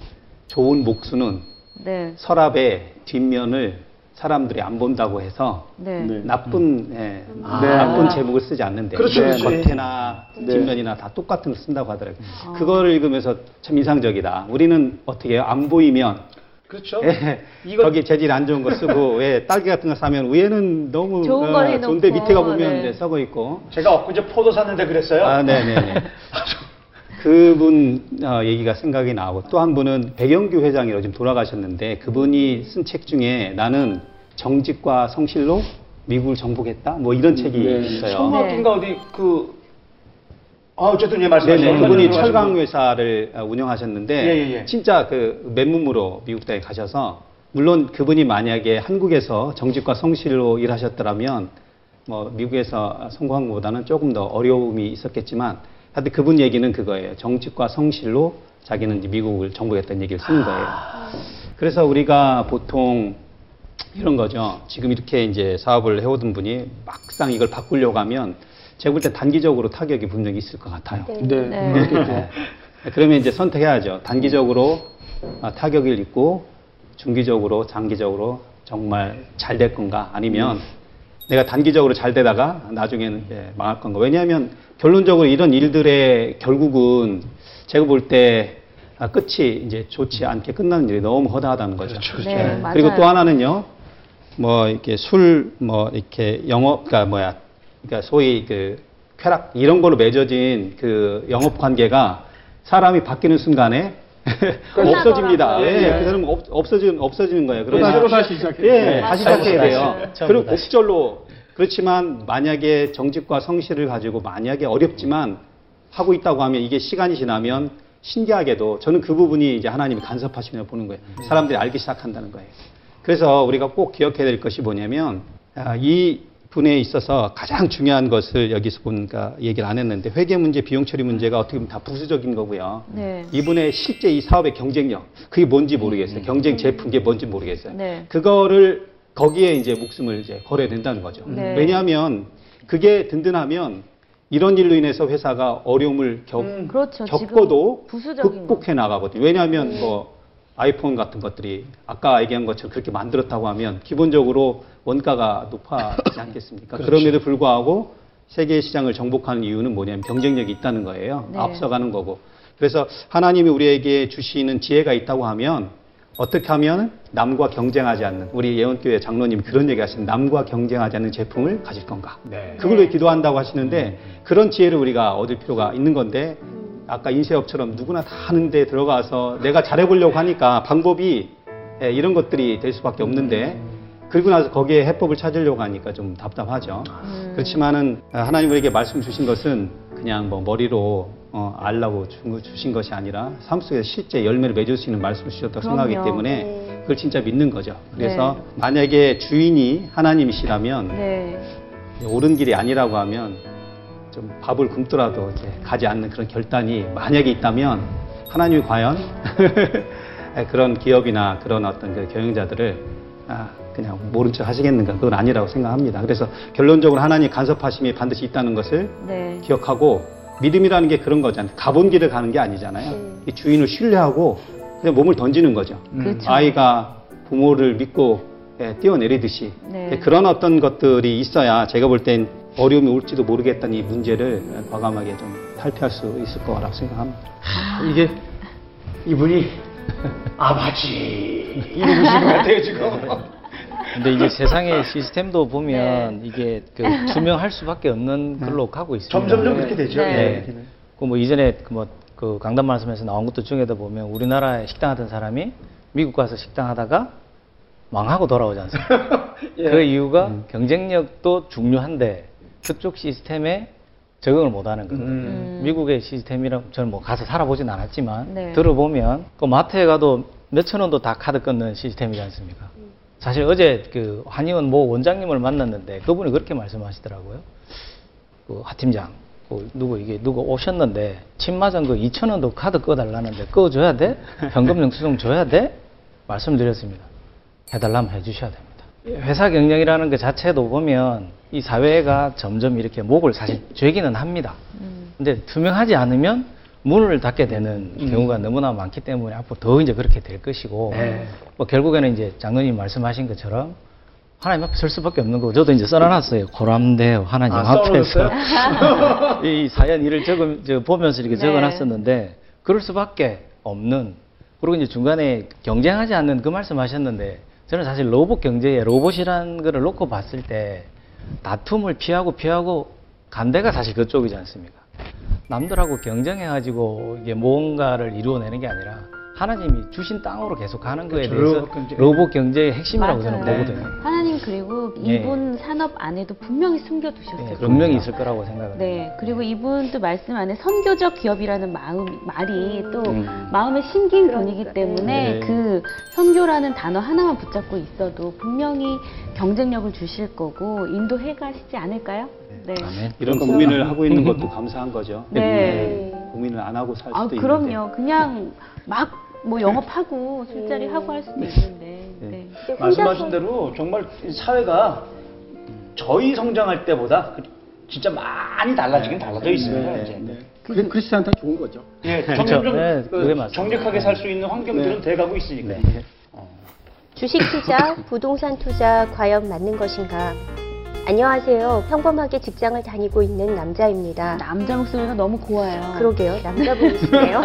좋은 목수는 네. 서랍의 뒷면을 사람들이 안 본다고 해서 네. 네. 나쁜 예, 아. 나쁜 제목을 쓰지 않는데 그렇죠, 그렇죠. 겉에나 네. 뒷면이나 다 똑같은 걸 쓴다고 하더라고요. 아. 그거를 읽으면서 참 인상적이다. 우리는 어떻게 해요? 안 보이면 그렇죠. 예, 이거- 거기 재질 안 좋은 거 쓰고 왜 딸기 같은 거 사면 위에는 너무 좋은 어, 해놓고, 좋은데 밑에가 보면 네. 이제 썩어 있고 제가 엊그제 포도 샀는데 그랬어요. 아, 네네네. 그분 어, 얘기가 생각이 나고 또 한 분은 백영규 회장이라고 지금 돌아가셨는데 그분이 쓴 책 중에 나는 정직과 성실로 미국을 정복했다 뭐 이런 책이 네. 있어요. 청와인가 어디 그, 아, 어쨌든 예, 네네. 말씀하시죠. 그분이 말씀하시고. 철강 회사를 어, 운영하셨는데 예, 예, 예. 진짜 그 맨몸으로 미국 땅에 가셔서 물론 그분이 만약에 한국에서 정직과 성실로 일하셨더라면 뭐 미국에서 성공한 것보다는 조금 더 어려움이 있었겠지만 하여튼 그분 얘기는 그거예요. 정직과 성실로 자기는 이제 미국을 정복했다는 얘기를 쓰는 거예요. 그래서 우리가 보통 이런 거죠. 지금 이렇게 이제 사업을 해오던 분이 막상 이걸 바꾸려고 하면 제가 볼 때 단기적으로 타격이 분명히 있을 것 같아요. 네. 네. 그렇겠죠. 그러면 이제 선택해야죠. 단기적으로 아, 타격을 입고 중기적으로 장기적으로 정말 잘 될 건가 아니면 내가 단기적으로 잘 되다가 나중에는 망할 건가. 왜냐하면 결론적으로 이런 일들의 결국은 제가 볼때 아, 끝이 이제 좋지 않게 끝나는 일이 너무 허다하다는 거죠. 네, 맞아요. 그리고 또 하나는요, 뭐 이렇게 술, 뭐 이렇게 영업, 그러니까 뭐야, 그러니까 소위 그 쾌락 이런 걸로 맺어진 그 영업 관계가 사람이 바뀌는 순간에 없어집니다. 예, 네. 그 사람은 없, 없어지는 없어지는 거예요. 또 그러나 새로 다시 시작해요. 예, 네. 다시 시작해야 돼요. 그리고. 곡절로 그렇지만 만약에 정직과 성실을 가지고 만약에 어렵지만 하고 있다고 하면 이게 시간이 지나면 신기하게도 저는 그 부분이 이제 하나님이 간섭하시며 보는 거예요. 사람들이 알기 시작한다는 거예요. 그래서 우리가 꼭 기억해야 될 것이 뭐냐면 아, 이 분에 있어서 가장 중요한 것을 여기서 보니까 얘기를 안 했는데 회계 문제, 비용 처리 문제가 어떻게 보면 다 부수적인 거고요. 네. 이분의 실제 이 사업의 경쟁력, 그게 뭔지 모르겠어요. 경쟁 제품, 게 뭔지 모르겠어요. 네. 그거를 거기에 이제 목숨을 이제 걸어야 된다는 거죠. 네. 왜냐하면 그게 든든하면 이런 일로 인해서 회사가 어려움을 겪, 음. 그렇죠. 부수적인 극복해 나가거든요. 왜냐하면 뭐 아이폰 같은 것들이 아까 얘기한 것처럼 그렇게 만들었다고 하면 기본적으로 원가가 높아지지 않겠습니까? 그렇죠. 그럼에도 불구하고 세계 시장을 정복하는 이유는 뭐냐면 경쟁력이 있다는 거예요. 네. 앞서가는 거고. 그래서 하나님이 우리에게 주시는 지혜가 있다고 하면 어떻게 하면 남과 경쟁하지 않는 우리 예원교회 장로님이 그런 얘기 하시는 남과 경쟁하지 않는 제품을 가질 건가? 네. 그걸 로 기도한다고 하시는데 그런 지혜를 우리가 얻을 필요가 있는 건데 아까 인쇄업처럼 누구나 다 하는데 들어가서 내가 잘해보려고 하니까 방법이 예, 이런 것들이 될 수밖에 없는데 그리고 나서 거기에 해법을 찾으려고 하니까 좀 답답하죠. 그렇지만은 아, 하나님 우리에게 말씀 주신 것은 그냥 뭐 머리로 어, 알라고 주- 주신 것이 아니라 삶 속에서 실제 열매를 맺을 수 있는 말씀을 주셨다고 그럼요. 생각하기 때문에 네. 그걸 진짜 믿는 거죠. 그래서 만약에 주인이 하나님이시라면 네. 옳은 길이 아니라고 하면 좀 밥을 굶더라도 이제 가지 않는 그런 결단이 만약에 있다면 하나님이 과연 그런 기업이나 그런 어떤 그 경영자들을 아, 그냥 모른 척 하시겠는가 그건 아니라고 생각합니다. 그래서 결론적으로 하나님 간섭하심이 반드시 있다는 것을 네. 기억하고 믿음이라는 게 그런 거잖아요. 가본 길을 가는 게 아니잖아요. 네. 이 주인을 신뢰하고 그냥 몸을 던지는 거죠. 그렇죠. 아이가 부모를 믿고 예, 뛰어내리듯이 네. 예, 그런 어떤 것들이 있어야 제가 볼 땐 어려움이 올지도 모르겠다는 이 문제를 과감하게 좀 탈피할 수 있을 거라고 생각합니다. 이게 이분이 아버지 이러신 것 같아요 지금. 근데 이제 세상의 시스템도 보면 네. 이게 그 투명할 수밖에 없는 걸로 가고 있습니다. 점점점 그렇게 되죠. 네. 예. 그뭐 이전에 그뭐 그 강단 말씀에서 나온 것도 중에도 보면 우리나라에 식당 하던 사람이 미국 가서 식당 하다가 망하고 돌아오지 않습니까? 예. 그 이유가 경쟁력도 중요한데 그쪽 시스템에 적응을 못하는 거거든요. 음. 미국의 시스템이랑 저는 뭐 가서 살아보진 않았지만 네. 들어보면 그 마트에 가도 몇천 원도 다 카드 끊는 시스템이지 않습니까? 사실 어제 그 한의원 모 원장님을 만났는데 그분이 그렇게 말씀하시더라고요. 그 하팀장, 그 누구 이게 누구 오셨는데 침 맞은 거 2천 원도 카드 꺼달라는데 꺼줘야 돼? 현금 영수증 줘야 돼? 말씀드렸습니다. 해달라면 해주셔야 됩니다. 회사 경영이라는 그 자체도 보면 이 사회가 점점 이렇게 목을 사실 죄기는 합니다. 음. 근데 투명하지 않으면 문을 닫게 되는 경우가 너무나 많기 때문에 앞으로 더 이제 그렇게 될 것이고 네. 뭐 결국에는 이제 장로님 말씀하신 것처럼 하나님 앞에 설 수밖에 없는 거고 저도 이제 써놔놨어요. 고람되어 하나님 아, 앞에서 이 사연 일을 적음 저 보면서 이렇게 네. 적어놨었는데 그럴 수밖에 없는 그리고 이제 중간에 경쟁하지 않는 그 말씀하셨는데 저는 사실 로봇 경제에 로봇이라는 거를 놓고 봤을 때 다툼을 피하고 피하고 간대가 사실 그쪽이지 않습니까? 남들하고 경쟁해가지고 이게 뭔가를 이루어내는 게 아니라 하나님이 주신 땅으로 계속 가는 거에 그렇죠. 대해서 로봇 경제. 로봇 경제의 핵심이라고 저는 맞아요. 보거든요. 하나님 그리고 예. 이분 산업 안에도 분명히 숨겨두셨을 예. 분명히 있을 거라고 생각합니다. 네, 그리고 이분도 말씀 안에 선교적 기업이라는 마음 말이 또 음. 마음에 심긴 그러니까, 분이기 때문에 네. 그 선교라는 단어 하나만 붙잡고 있어도 분명히 경쟁력을 주실 거고 인도해 가시지 않을까요? 네. 아멘. 이런 그렇죠. 고민을 하고 있는 것도 감사한 거죠. 네. 네. 고민을 안 하고 살 수도 아, 있는데. 그럼요. 그냥 막 뭐 영업하고 술자리 음. 하고 할 수도 있는데. 네. 네. 이제 말씀하신 혼자서- 대로 정말 이 사회가 저희 성장할 때보다 그- 진짜 많이 달라지긴 달라져 있습니다. 네, 이제. 네. 그게 크리스찬한테 좋은 거죠. 예, 그렇죠. 점점 좀 네, 그 그게 맞습니다. 정직하게 살 수 있는 환경들은 네. 돼가고 있으니까. 네. 주식 투자, 부동산 투자 과연 맞는 것인가? 안녕하세요. 평범하게 직장을 다니고 있는 남자입니다. 남자 목소리가 너무 고와요. 그러게요. 남자분이시네요.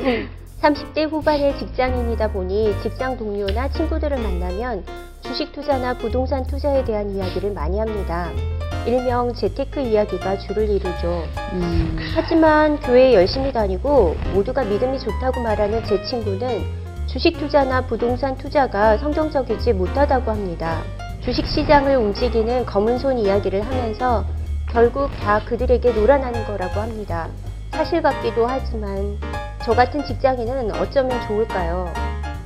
30대 후반의 직장인이다 보니 직장 동료나 친구들을 만나면 주식 투자나 부동산 투자에 대한 이야기를 많이 합니다. 일명 재테크 이야기가 주를 이루죠. 음. 하지만 교회 열심히 다니고 모두가 믿음이 좋다고 말하는 제 친구는 주식 투자나 부동산 투자가 성경적이지 못하다고 합니다. 주식 시장을 움직이는 검은 손 이야기를 하면서 결국 다 그들에게 놀아나는 거라고 합니다. 사실 같기도 하지만 저 같은 직장인은 어쩌면 좋을까요?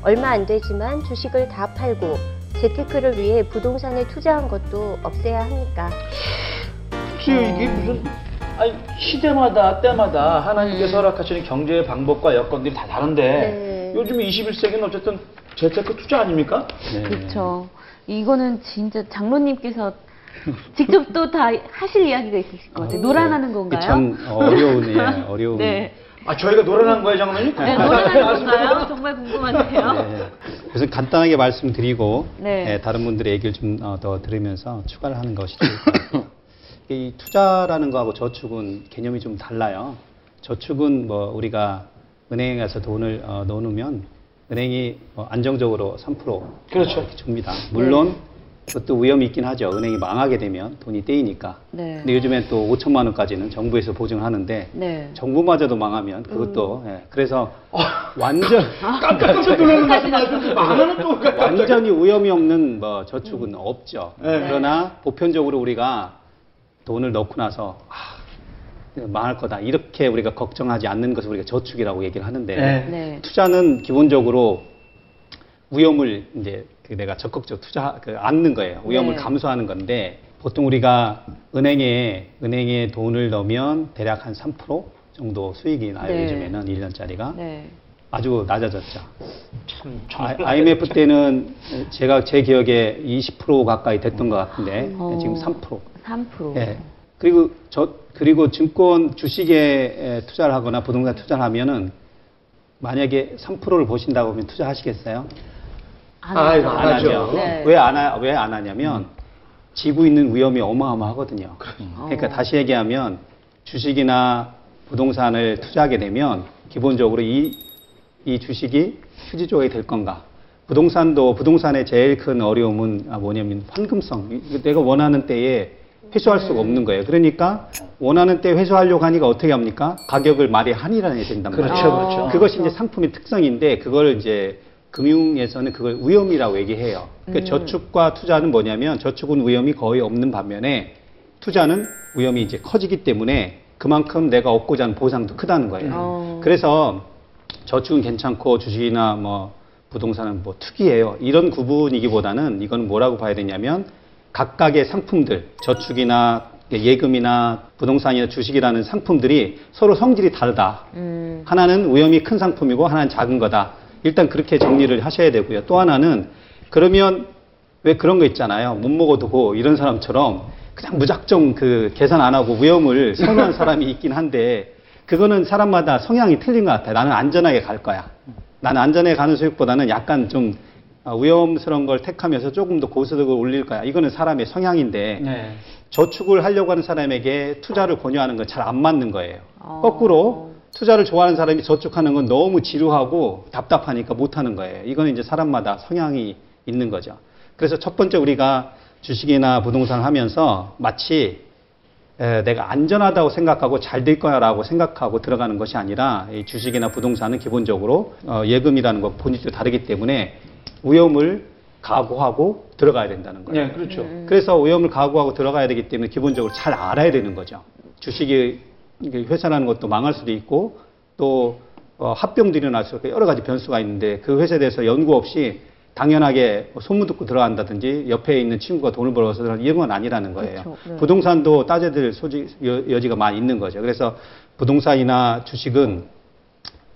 얼마 안 되지만 주식을 다 팔고 재테크를 위해 부동산에 투자한 것도 없애야 합니까? 혹시 이게 무슨 아니 시대마다 때마다 하나님께서 허락하시는 경제의 방법과 여건들이 다 다른데 네. 요즘 21세기는 어쨌든 재테크 투자 아닙니까? 네. 그렇죠. 이거는 진짜 장로님께서 직접 또 다 하실 이야기가 있으실 것 같아요. 놀아나는 건가요? 참 어려운, 예, 어려운. 네. 아 저희가 노련한 거예요, 장로님? 네, 놀아나는 건가요? 정말 궁금한데요. 네. 그래서 간단하게 말씀드리고 네. 예, 다른 분들의 얘기를 좀 더 들으면서 추가를 하는 것이 좋을 것 같아요. 이 투자라는 거하고 저축은 개념이 좀 달라요. 저축은 뭐 우리가 은행에 가서 돈을 어, 넣어놓으면 은행이 뭐 안정적으로 3% 그렇죠. 이렇게 줍니다. 물론 그것도 위험이 있긴 하죠. 은행이 망하게 되면 돈이 떼이니까. 네. 근데 요즘엔 또 5천만 원까지는 정부에서 보증하는데 네. 정부마저도 망하면 그것도 예, 그래서 완전 깜짝 놀라는 말씀 또 완전히 위험이 없는 뭐 저축은 없죠. 네. 그러나 보편적으로 우리가 돈을 넣고 나서 아, 망할 거다 이렇게 우리가 걱정하지 않는 것을 우리가 저축이라고 얘기를 하는데 네. 네. 투자는 기본적으로 위험을 이제 그 내가 적극적으로 투자 그 않는 거예요. 위험을 네. 감수하는 건데 보통 우리가 은행에 은행에 돈을 넣으면 대략 한 3% 정도 수익이 나요. 네. 요즘에는 1년짜리가 네. 아주 낮아졌죠. 참, 아, IMF 때는 제가 제 기억에 20% 가까이 됐던 것 같은데 어. 지금 3%. 3%. 예. 그리고 저 그리고 증권 주식에 에, 투자를 하거나 부동산 투자를 하면은 만약에 3%를 보신다고 하면 투자하시겠어요? 안 아이고, 하죠. 안 하죠. 네. 왜안 하, 왜 안 하냐면 지고 있는 위험이 어마어마하거든요. 그러니까 어. 다시 얘기하면 주식이나 부동산을 투자하게 되면 기본적으로 이, 이 주식이 휴지 조각이 될 건가? 부동산도 부동산의 제일 큰 어려움은 아, 뭐냐면 환금성. 내가 원하는 때에 회수할 수가 없는 거예요. 그러니까 원하는 때 회수하려고 하니까 어떻게 합니까? 가격을 말이 한이라는 게 된단 말이에요. 그렇죠, 그렇죠. 어. 그것이 이제 상품의 특성인데 그걸 이제 금융에서는 그걸 위험이라고 얘기해요. 그러니까 음. 저축과 투자는 뭐냐면 저축은 위험이 거의 없는 반면에 투자는 위험이 이제 커지기 때문에 그만큼 내가 얻고자 하는 보상도 크다는 거예요. 어. 그래서 저축은 괜찮고 주식이나 뭐 부동산은 뭐 투기예요. 이런 구분이기보다는 이건 뭐라고 봐야 되냐면 각각의 상품들, 저축이나 예금이나 부동산이나 주식이라는 상품들이 서로 성질이 다르다. 음. 하나는 위험이 큰 상품이고 하나는 작은 거다. 일단 그렇게 정리를 하셔야 되고요. 또 하나는 그러면 왜 그런 거 있잖아요. 못 먹어도 고 이런 사람처럼 그냥 무작정 그 계산 안 하고 위험을 선호한 사람이 있긴 한데 그거는 사람마다 성향이 틀린 것 같아요. 나는 안전하게 갈 거야. 나는 안전하게 가는 수익보다는 약간 좀 어, 위험스러운 걸 택하면서 조금 더 고소득을 올릴 거야. 이거는 사람의 성향인데 네. 저축을 하려고 하는 사람에게 투자를 권유하는 건 잘 안 맞는 거예요. 어. 거꾸로 투자를 좋아하는 사람이 저축하는 건 너무 지루하고 답답하니까 못 하는 거예요. 이거는 이제 사람마다 성향이 있는 거죠. 그래서 첫 번째 우리가 주식이나 부동산을 하면서 마치 에, 내가 안전하다고 생각하고 잘 될 거야라고 생각하고 들어가는 것이 아니라 이 주식이나 부동산은 기본적으로 어, 예금이라는 것 본질도 다르기 때문에 위험을 각오하고 들어가야 된다는 거예요. 네, 그렇죠. 그래서 위험을 각오하고 들어가야 되기 때문에 기본적으로 잘 알아야 되는 거죠. 주식이 회사라는 것도 망할 수도 있고 또 어, 합병도 일어날 수 있고 여러 가지 변수가 있는데 그 회사에 대해서 연구 없이 당연하게 소문 듣고 들어간다든지 옆에 있는 친구가 돈을 벌어서 이런 건 아니라는 거예요. 그렇죠. 네. 부동산도 따져들 소지, 여, 여지가 많이 있는 거죠. 그래서 부동산이나 주식은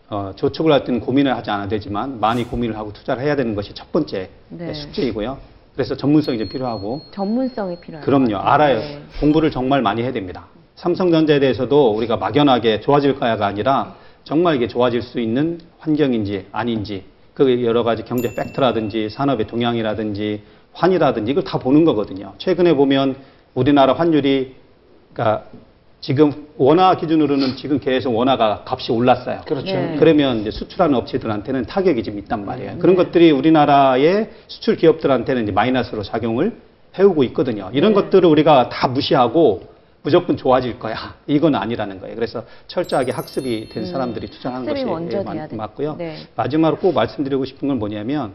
어, 저축을 할 때는 고민을 하지 않아도 되지만 많이 고민을 하고 투자를 해야 되는 것이 첫 번째 네. 숙제이고요. 그래서 전문성이 좀 필요하고 전문성이 필요해요. 그럼요. 알아요. 네. 공부를 정말 많이 해야 됩니다. 삼성전자에 대해서도 우리가 막연하게 좋아질 거야가 아니라 정말 이게 좋아질 수 있는 환경인지 아닌지 그 여러 가지 경제 팩트라든지 산업의 동향이라든지 환이라든지 이걸 다 보는 거거든요. 최근에 보면 우리나라 환율이 그러니까 지금 원화 기준으로는 지금 계속 원화가 값이 올랐어요. 그렇죠. 네. 그러면 이제 수출하는 업체들한테는 타격이 좀 있단 말이에요. 그런 것들이 우리나라의 수출 기업들한테는 이제 마이너스로 작용을 해오고 있거든요. 이런 네. 것들을 우리가 다 무시하고 무조건 좋아질 거야. 이건 아니라는 거예요. 그래서 철저하게 학습이 된 음, 사람들이 투자하는 학습이 것이 먼저 예, 돼야 맞, 돼. 맞고요. 네. 마지막으로 꼭 말씀드리고 싶은 건 뭐냐면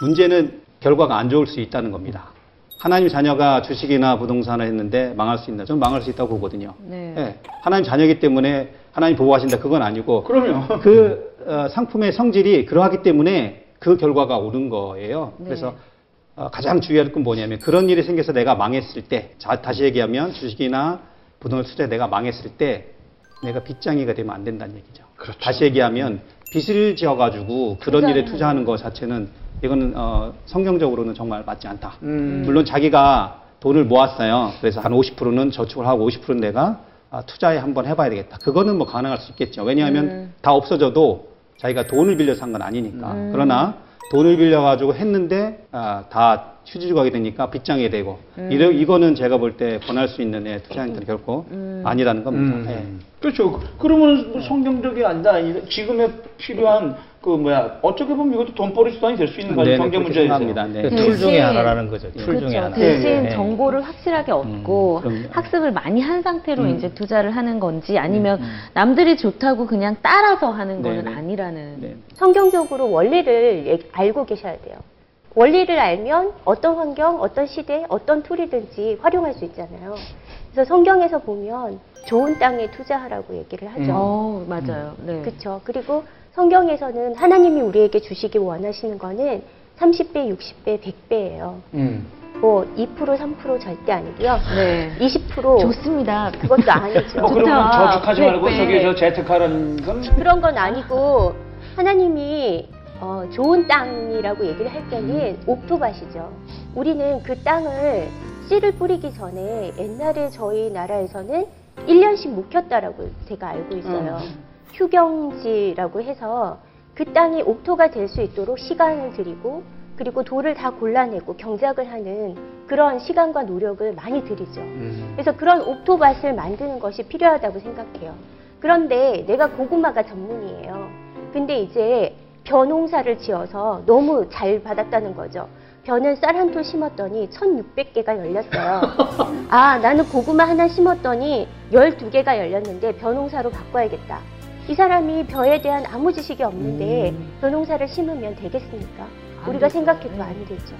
문제는 결과가 안 좋을 수 있다는 겁니다. 하나님 자녀가 주식이나 부동산을 했는데 망할 수 있나? 저는 망할 수 있다고 보거든요. 네. 예, 하나님 자녀이기 때문에 하나님 보호하신다 그건 아니고 그럼요. 그 어, 상품의 성질이 그러하기 때문에 그 결과가 오른 거예요. 네. 그래서 어, 가장 주의할 건 뭐냐면 그런 일이 생겨서 내가 망했을 때, 자, 다시 얘기하면 주식이나 부동산 투자에 내가 망했을 때 내가 빚장이가 되면 안 된다는 얘기죠. 그렇죠. 다시 얘기하면 빚을 지어가지고 그런 일에 투자하는 것 자체는 이거는 어, 성경적으로는 정말 맞지 않다. 음. 물론 자기가 돈을 모았어요. 그래서 한 50%는 저축을 하고 50%는 내가 아, 투자에 한번 해봐야 되겠다. 그거는 뭐 가능할 수 있겠죠. 왜냐하면 음. 다 없어져도 자기가 돈을 빌려서 한 건 아니니까. 음. 그러나 돈을 빌려가지고 했는데 아, 다 휴지조각 하게 되니까 빚쟁이 되고 이러, 이거는 제가 볼 때 권할 수 있는 예, 투자 행태는 결코 아니라는 겁니다. 예. 그렇죠. 그러면 뭐 성경적이 아니다. 지금에 필요한 그 뭐야 어떻게 보면 이것도 돈벌이 수단이 될 수 있는 거죠. 네, 경제 그렇게 문제에서. 네. 그 대신- tool 중에 하나라는 거죠. tool 중에 그렇죠. 하나. 대신 네. 정보를 확실하게 얻고 그럼요. 학습을 많이 한 상태로 음. 이제 투자를 하는 건지 아니면 남들이 좋다고 그냥 따라서 하는 거는 네, 네. 아니라는. 네. 성경적으로 원리를 얘기- 알고 계셔야 돼요. 원리를 알면 어떤 환경, 어떤 시대, 어떤 tool이든지 활용할 수 있잖아요. 그래서 성경에서 보면 좋은 땅에 투자하라고 얘기를 하죠. 어, 맞아요. 네. 그렇죠. 그리고 성경에서는 하나님이 우리에게 주시기 원하시는 거는 30배, 60배, 100배예요. 음. 뭐 2%, 3% 절대 아니고요. 네. 20% 좋습니다. 그것도 아니죠. 어, 그러면 좋다. 저축하지 네, 말고 네. 저기 저 재테크하는 건 그런 건 아니고 하나님이 어, 좋은 땅이라고 얘기를 할 때는 옥토밭이죠. 우리는 그 땅을 씨를 뿌리기 전에 옛날에 저희 나라에서는 1년씩 묵혔다라고 제가 알고 있어요. 휴경지라고 해서 그 땅이 옥토가 될 수 있도록 시간을 들이고 그리고 돌을 다 골라내고 경작을 하는 그런 시간과 노력을 많이 들이죠. 그래서 그런 옥토밭을 만드는 것이 필요하다고 생각해요. 그런데 내가 고구마가 전문이에요. 근데 이제 벼농사를 지어서 너무 잘 받았다는 거죠. 벼는 쌀한 톨 심었더니 1600개가 열렸어요. 아, 나는 고구마 하나 심었더니 12개가 열렸는데 벼농사로 바꿔야겠다. 이 사람이 벼에 대한 아무 지식이 없는데 벼농사를 심으면 되겠습니까? 안 우리가. 생각해도 안 되죠.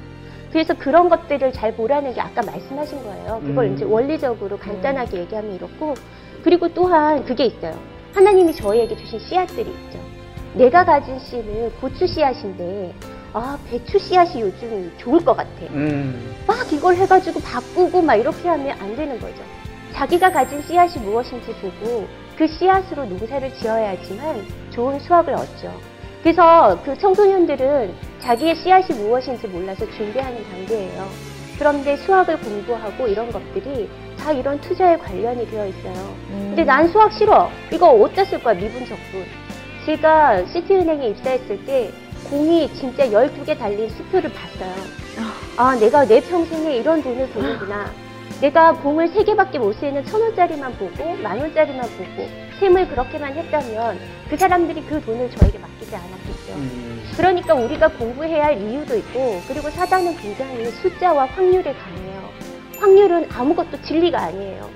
그래서 그런 것들을 잘 보라는 게 아까 말씀하신 거예요. 그걸 음. 이제 원리적으로 간단하게 얘기하면 이렇고 그리고 또한 그게 있어요. 하나님이 저희에게 주신 씨앗들이 있죠. 내가 가진 씨는 고추 씨앗인데 아 배추 씨앗이 요즘 좋을 것 같아. 음. 막 이걸 해가지고 바꾸고 막 이렇게 하면 안 되는 거죠. 자기가 가진 씨앗이 무엇인지 보고 그 씨앗으로 농사를 지어야지만 좋은 수확을 얻죠. 그래서 그 청소년들은 자기의 씨앗이 무엇인지 몰라서 준비하는 단계예요. 그런데 수학을 공부하고 이런 것들이 다 이런 투자에 관련이 되어 있어요. 음. 근데 난 수학 싫어. 이거 어디다 쓸 거야, 미분 적분. 제가 시티은행에 입사했을 때 공이 진짜 12개 달린 수표를 봤어요. 아, 내가 내 평생에 이런 돈을 보는구나. 내가 공을 3개밖에 못 쓰는 천 원짜리만 보고 만 원짜리만 보고 셈을 그렇게만 했다면 그 사람들이 그 돈을 저에게 맡기지 않았겠죠. 음. 그러니까 우리가 공부해야 할 이유도 있고 그리고 사단은 굉장히 숫자와 확률에 강해요. 확률은 아무것도 진리가 아니에요.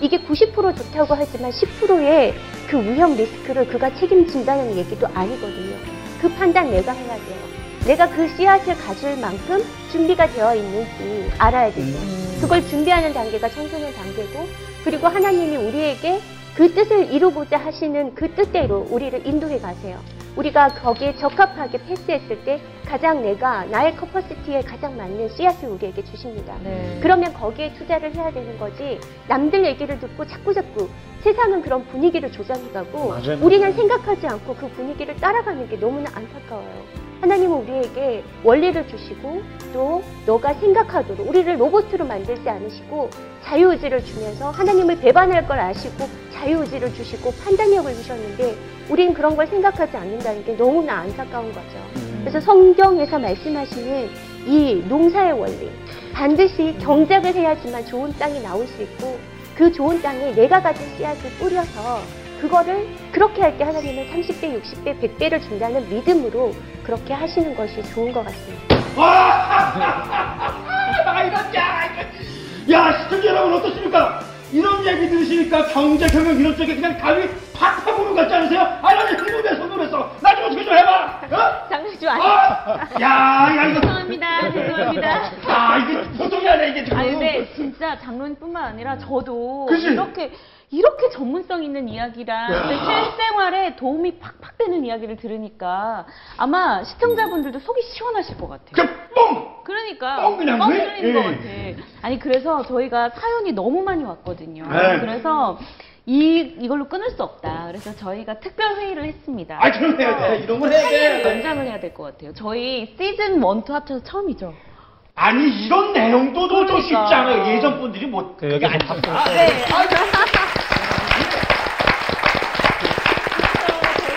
이게 90% 좋다고 하지만 10%의 그 위험 리스크를 그가 책임진다는 얘기도 아니거든요. 그 판단 내가 해야 돼요. 내가 그 씨앗을 가질 만큼 준비가 되어 있는지 알아야 되죠. 그걸 준비하는 단계가 청소년 단계고 그리고 하나님이 우리에게 그 뜻을 이루고자 하시는 그 뜻대로 우리를 인도해 가세요. 우리가 거기에 적합하게 패스했을 때 가장 내가 나의 커퍼시티에 가장 맞는 씨앗을 우리에게 주십니다. 네. 그러면 거기에 투자를 해야 되는 거지 남들 얘기를 듣고 자꾸자꾸 세상은 그런 분위기를 조장해가고 우리는. 생각하지 않고 그 분위기를 따라가는 게 너무나 안타까워요. 하나님은 우리에게 원리를 주시고 또 너가 생각하도록 우리를 로봇으로 만들지 않으시고 자유의지를 주면서 하나님을 배반할 걸 아시고 자유의지를 주시고 판단력을 주셨는데 우리는 그런 걸 생각하지 않는다는 게 너무나 안타까운 거죠. 그래서 성경에서 말씀하시는 이 농사의 원리 반드시 경작을 해야지만 좋은 땅이 나올 수 있고 그 좋은 땅에 내가 가진 씨앗을 뿌려서 그거를 그렇게 할 때 하나님은 30배, 60배, 100배를 준다는 믿음으로 그렇게 하시는 것이 좋은 것 같습니다. 아, 이런 야, 야, 시청자 여러분 어떻습니까? 이런 얘기 들으시니까 경제 경영 이런 쪽에 그냥 답이 팍팍 오는 것 같지 않으세요? 아, 나는 흥분해서 흥분해서 나좀 어떻게 좀 해봐. 어? 장난주 아니 아, 야, 야 이거. 죄송합니다. 죄송합니다. 아, 이게 보통이 아니야 이게 지금. 아니 근데 진짜 장로님뿐만 아니라 저도 그치? 이렇게 이렇게 전문성 있는 이야기랑 내 실생활에 도움이 팍팍 되는 이야기를 들으니까 아마 시청자분들도 속이 시원하실 것 같아요. 그 뻥. 그러니까 뻥 그냥 뻥 왜? 뚫리는 것 예. 같아. 아니 그래서 저희가 사연이 너무 많이 왔거든요. 네. 그래서 이 이걸로 끊을 수 없다. 그래서 저희가 특별 회의를 했습니다. 아, 그럼 해야 돼. 이런 걸 해야 돼. 연장을 해야 될 것 같아요. 저희 시즌 1, 2 합쳐서 처음이죠. 아니 이런 내용도 좀 그러니까. 쉽지 않아요. 예전 분들이 못그 그게 여기 안좀 탔다. 네. 저희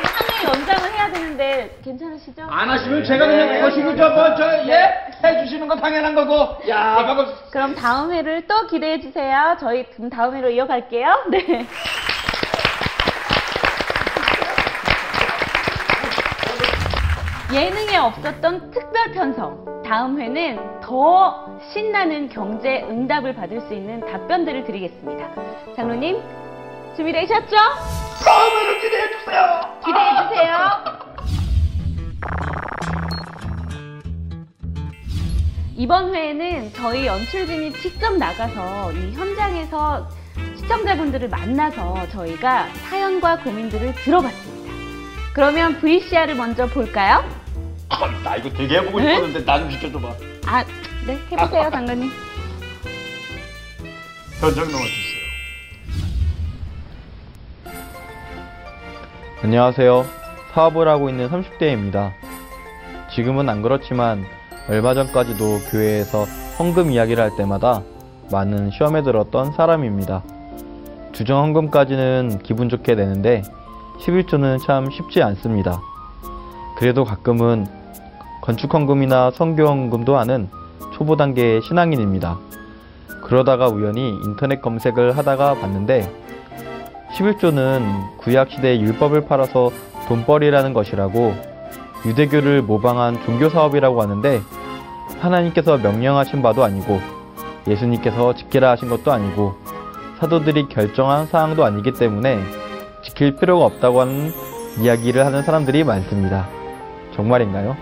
3회 연장을 해야 되는데 괜찮으시죠? 안 하시면 제가 그냥 거시고 저뭐저 예? 해주시는 건 당연한 거고. 야, 방금 그럼 다음 회를 또 기대해 주세요. 저희 그럼 다음 회로 이어갈게요. 네. 예능에 없었던 특별 편성. 다음 회는 더 신나는 경제 응답을 받을 수 있는 답변들을 드리겠습니다. 장로님, 준비되셨죠? 다음에는 기대해 주세요. 기대해 주세요. 이번 회에는 저희 연출진이 직접 나가서 이 현장에서 시청자분들을 만나서 저희가 사연과 고민들을 들어봤습니다. 그러면 VCR을 먼저 볼까요? 아, 나 이거 되게 해보고 네? 싶었는데 나좀 시켜줘봐. 아, 네, 해보세요, 장관님. 현장 넣어주세요. 안녕하세요. 사업을 하고 있는 30대입니다. 지금은 안 그렇지만 얼마 전까지도 교회에서 헌금 이야기를 할 때마다 많은 시험에 들었던 사람입니다. 주정 헌금까지는 기분 좋게 내는데 11조는 참 쉽지 않습니다. 그래도 가끔은 건축 헌금이나 성교 헌금도 하는 초보 단계의 신앙인입니다. 그러다가 우연히 인터넷 검색을 하다가 봤는데 11조는 구약시대 율법을 팔아서 돈벌이라는 것이라고 유대교를 모방한 종교사업이라고 하는데 하나님께서 명령하신 바도 아니고 예수님께서 지키라 하신 것도 아니고 사도들이 결정한 사항도 아니기 때문에 지킬 필요가 없다고 하는 이야기를 하는 사람들이 많습니다. 정말인가요?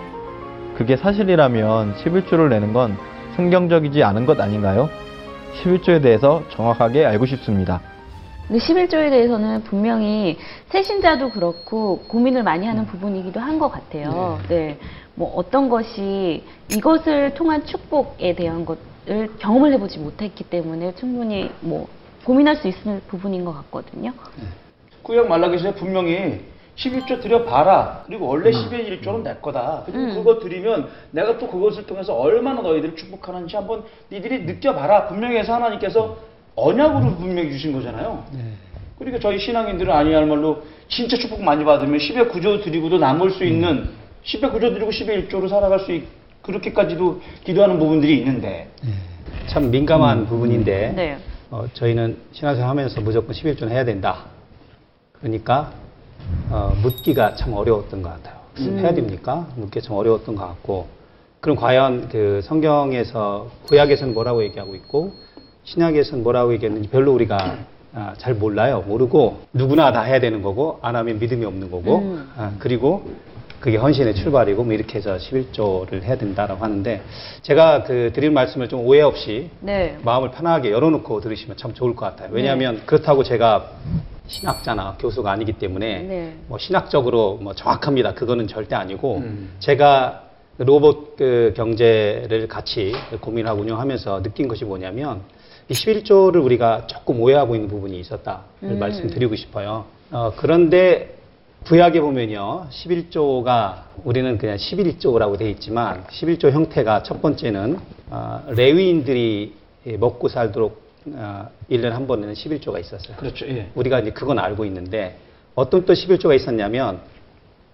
그게 사실이라면 11조를 내는 건 성경적이지 않은 것 아닌가요? 11조에 대해서 정확하게 알고 싶습니다. 근데 11조에 대해서는 분명히 새신자도 그렇고 고민을 많이 하는 부분이기도 한 것 같아요. 네. 뭐 어떤 것이 이것을 통한 축복에 대한 것을 경험을 해보지 못했기 때문에 충분히 뭐 고민할 수 있을 부분인 것 같거든요. 구약 말라기서에 분명히 11조 드려봐라. 그리고 원래 11의 1조는 내 거다. 그리고 음. 그거 드리면 내가 또 그것을 통해서 얼마나 너희들을 축복하는지 한번 니들이 느껴봐라. 분명히 해서 하나님께서 언약으로 분명히 주신 거잖아요. 그러니까 저희 신앙인들은 아니할 말로 진짜 축복 많이 받으면 10의 9조 드리고도 남을 수 있는 10의 9조 드리고 10의 1조로 살아갈 수 있, 그렇게까지도 기도하는 부분들이 있는데 참 민감한 부분인데 네. 어, 저희는 신앙생활 하면서 무조건 11조는 해야 된다. 그러니까 어, 묻기가 참 어려웠던 것 같아요. 해야 됩니까? 묻기가 참 어려웠던 것 같고 그럼 과연 그 성경에서 구약에서는 뭐라고 얘기하고 있고 신약에서는 뭐라고 얘기했는지 별로 우리가 아, 잘 몰라요. 모르고 누구나 다 해야 되는 거고 안 하면 믿음이 없는 거고 음. 아, 그리고 그게 헌신의 출발이고 뭐 이렇게 해서 11조를 해야 된다라고 하는데 제가 그 드리는 말씀을 좀 오해 없이 네. 마음을 편하게 열어놓고 들으시면 참 좋을 것 같아요. 왜냐하면 그렇다고 제가 신학자나 교수가 아니기 때문에 네. 뭐 신학적으로 뭐 정확합니다. 그거는 절대 아니고 음. 제가 로봇 그 경제를 같이 고민하고 운영하면서 느낀 것이 뭐냐면 이 11조를 우리가 조금 오해하고 있는 부분이 있었다를 음. 말씀드리고 싶어요. 어, 그런데 구약에 보면요, 11조가 우리는 그냥 11조라고 돼 있지만 11조 형태가 첫 번째는 어, 레위인들이 먹고 살도록 어, 1년에 한 번에는 11조가 있었어요. 그렇죠. 예. 우리가 이제 그건 알고 있는데 어떤 또 11조가 있었냐면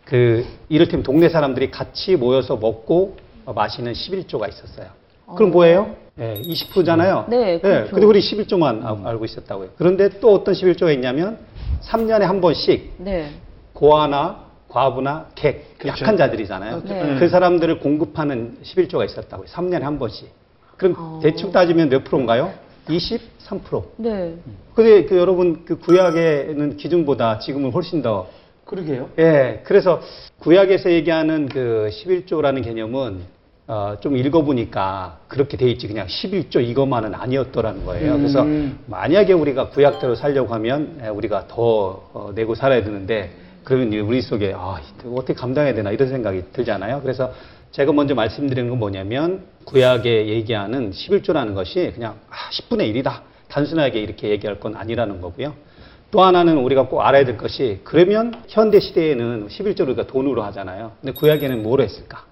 그 이를테면 동네 사람들이 같이 모여서 먹고 어, 마시는 11조가 있었어요. 그럼 어. 뭐예요? 예, 20%잖아요. 네, 그렇죠. 근데 우리 11조만 알고 있었다고요. 그런데 또 어떤 11조가 있냐면 3년에 한 번씩 네. 고아나 과부나 객, 그렇죠. 약한 자들이잖아요. 네. 그 사람들을 공급하는 11조가 있었다고요. 3년에 한 번씩. 그럼 어. 대충 따지면 몇 프로인가요? 23%. 네. 근데 그 여러분 그 구약에는 기준보다 지금은 훨씬 더 그러게요. 예. 그래서 구약에서 얘기하는 그 11조라는 개념은 어, 좀 읽어보니까 그렇게 돼 있지 그냥 11조 이것만은 아니었더라는 거예요. 음. 그래서 만약에 우리가 구약대로 살려고 하면 예, 우리가 더 어, 내고 살아야 되는데 그러면 우리 속에 아, 어떻게 감당해야 되나 이런 생각이 들잖아요. 그래서 제가 먼저 말씀드리는 건 뭐냐면 구약에 얘기하는 11조라는 것이 그냥 아, 10분의 1이다. 단순하게 이렇게 얘기할 건 아니라는 거고요. 또 하나는 우리가 꼭 알아야 될 것이 그러면 현대 시대에는 11조를 우리가 돈으로 하잖아요. 근데 구약에는 뭐로 했을까?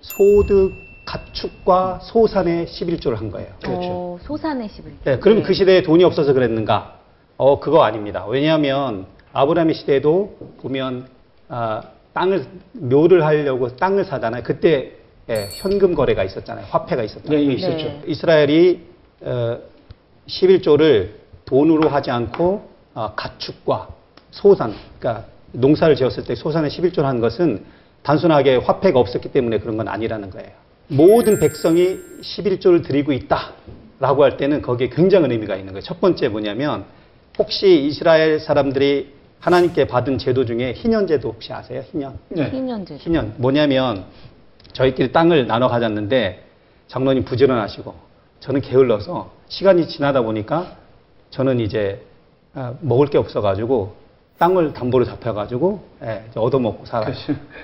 소득 가축과 소산의 11조를 한 거예요. 어, 소산의 11조. 네, 그러면 그 시대에 돈이 없어서 그랬는가? 어, 그거 아닙니다. 왜냐하면 아브라함의 시대에도 보면 아, 땅을 묘를 하려고 땅을 사잖아요. 그때 예, 현금 거래가 있었잖아요. 화폐가 있었잖아요. 네, 예, 있었죠. 네. 이스라엘이 어, 11조를 돈으로 하지 않고 어, 가축과 소산, 그러니까 농사를 지었을 때 소산에 11조를 한 것은 단순하게 화폐가 없었기 때문에 그런 건 아니라는 거예요. 모든 백성이 11조를 드리고 있다라고 할 때는 거기에 굉장한 의미가 있는 거예요. 첫 번째 뭐냐면 혹시 이스라엘 사람들이 하나님께 받은 제도 중에 희년 제도 혹시 아세요? 희년. 네. 2년제. 희년 뭐냐면 저희끼리 땅을 나눠 가졌는데 장로님 부지런하시고 저는 게을러서 시간이 지나다 보니까 저는 이제 아, 먹을 게 없어가지고 땅을 담보로 잡혀가지고 예, 얻어먹고 살아요.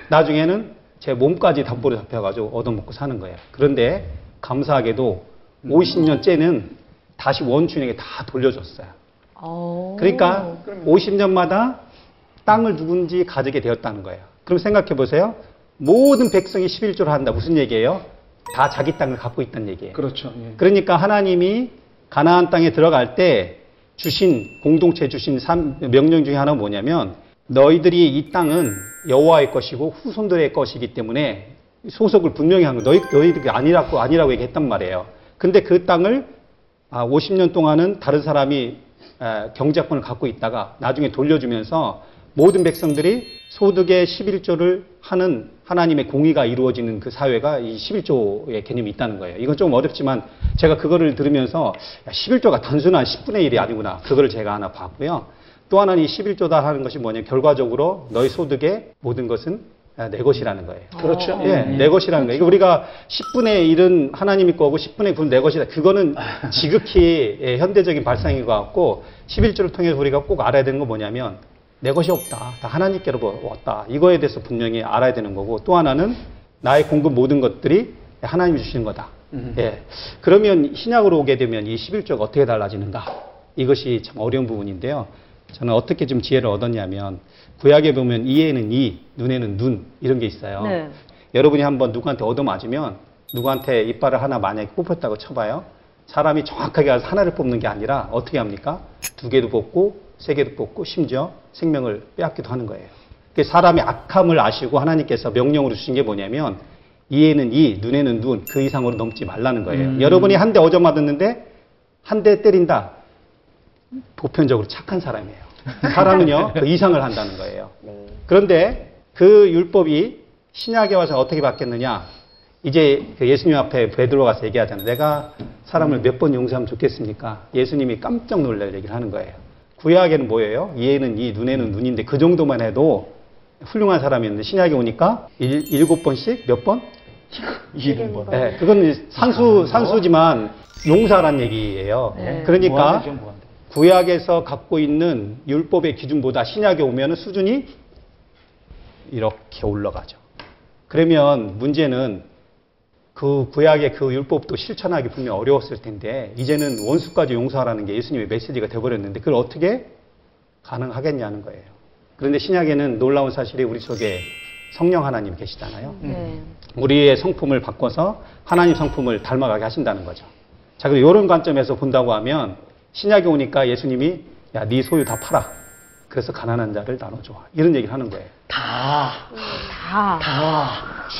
나중에는 제 몸까지 담보로 잡혀가지고 얻어먹고 사는 거예요. 그런데 감사하게도 50년째는 다시 원주인에게 다 돌려줬어요. 오. 그러니까 50년마다 땅을 누군지 가지게 되었다는 거예요. 그럼 생각해 보세요. 모든 백성이 11조를 한다. 무슨 얘기예요? 다 자기 땅을 갖고 있다는 얘기예요. 그렇죠. 예. 그러니까 하나님이 가나안 땅에 들어갈 때 주신 공동체 주신 삼- 명령 중에 하나는 뭐냐면 너희들이 이 땅은 여호와의 것이고 후손들의 것이기 때문에 소속을 분명히 하는 거. 너희 너희들이 아니라고 아니라고 얘기했단 말이에요. 근데 그 땅을 아, 50년 동안은 다른 사람이 에, 경작권을 갖고 있다가 나중에 돌려주면서 모든 백성들이 소득의 11조를 하는 하나님의 공의가 이루어지는 그 사회가 이 11조의 개념이 있다는 거예요. 이건 좀 어렵지만 제가 그거를 들으면서 야, 11조가 단순한 10분의 1이 아니구나. 그거를 제가 하나 봤고요. 또 하나는 이 11조다 하는 것이 뭐냐면 결과적으로 너희 소득의 모든 것은 아, 내 것이라는 거예요. 그렇죠. 예, 내 것이라는 거예요. 이거 우리가 10분의 1은 하나님이 거고 10분의 9는 내 것이다. 그거는 지극히 예, 현대적인 발상인 것 같고 11조를 통해서 우리가 꼭 알아야 되는 건 뭐냐면 내 것이 없다. 다 하나님께로 왔다. 이거에 대해서 분명히 알아야 되는 거고 또 하나는 나의 공급 모든 것들이 하나님이 주시는 거다. 예. 그러면 신약으로 오게 되면 이 11조가 어떻게 달라지는가? 이것이 참 어려운 부분인데요. 저는 어떻게 좀 지혜를 얻었냐면 구약에 보면 이에는 이, 눈에는 눈 이런 게 있어요. 네. 여러분이 한번 누구한테 얻어맞으면 누구한테 이빨을 하나 만약에 뽑혔다고 쳐봐요. 사람이 정확하게 가서 하나를 뽑는 게 아니라 어떻게 합니까? 두 개도 뽑고 세 개도 뽑고 심지어 생명을 빼앗기도 하는 거예요. 그 사람의 악함을 아시고 하나님께서 명령으로 주신 게 뭐냐면 이에는 이, 눈에는 눈, 그 이상으로 넘지 말라는 거예요. 여러분이 한대 얻어맞았는데 한 대 때린다. 보편적으로 착한 사람이에요. 사람은요, 그 이상을 한다는 거예요. 그런데 그 율법이 신약에 와서 어떻게 바뀌었느냐? 이제 그 예수님 앞에 베드로 가서 얘기하잖아요. 내가 사람을 몇 번 용서하면 좋겠습니까? 예수님이 깜짝 놀랄 얘기를 하는 거예요. 구약에는 뭐예요? 이에는 이, 눈에는 눈인데 그 정도만 해도 훌륭한 사람이었는데 신약에 오니까 일, 일곱 번씩 몇 번? 이름 번. 네, 그건 산수, 산수지만 용사란 얘기예요. 네. 그러니까 무한대. 구약에서 갖고 있는 율법의 기준보다 신약에 오면 수준이 이렇게 올라가죠. 그러면 문제는 그 구약의 그 율법도 실천하기 분명 어려웠을 텐데 이제는 원수까지 용서하라는 게 예수님의 메시지가 돼버렸는데 그걸 어떻게 가능하겠냐는 거예요. 그런데 신약에는 놀라운 사실이 우리 속에 성령 하나님 계시잖아요. 네. 우리의 성품을 바꿔서 하나님 성품을 닮아가게 하신다는 거죠. 자, 그리고 이런 관점에서 본다고 하면 신약에 오니까 예수님이 야, 네 소유 다 팔아. 그래서 가난한 자를 나눠줘. 이런 얘기를 하는 거예요. 다. 다. 다.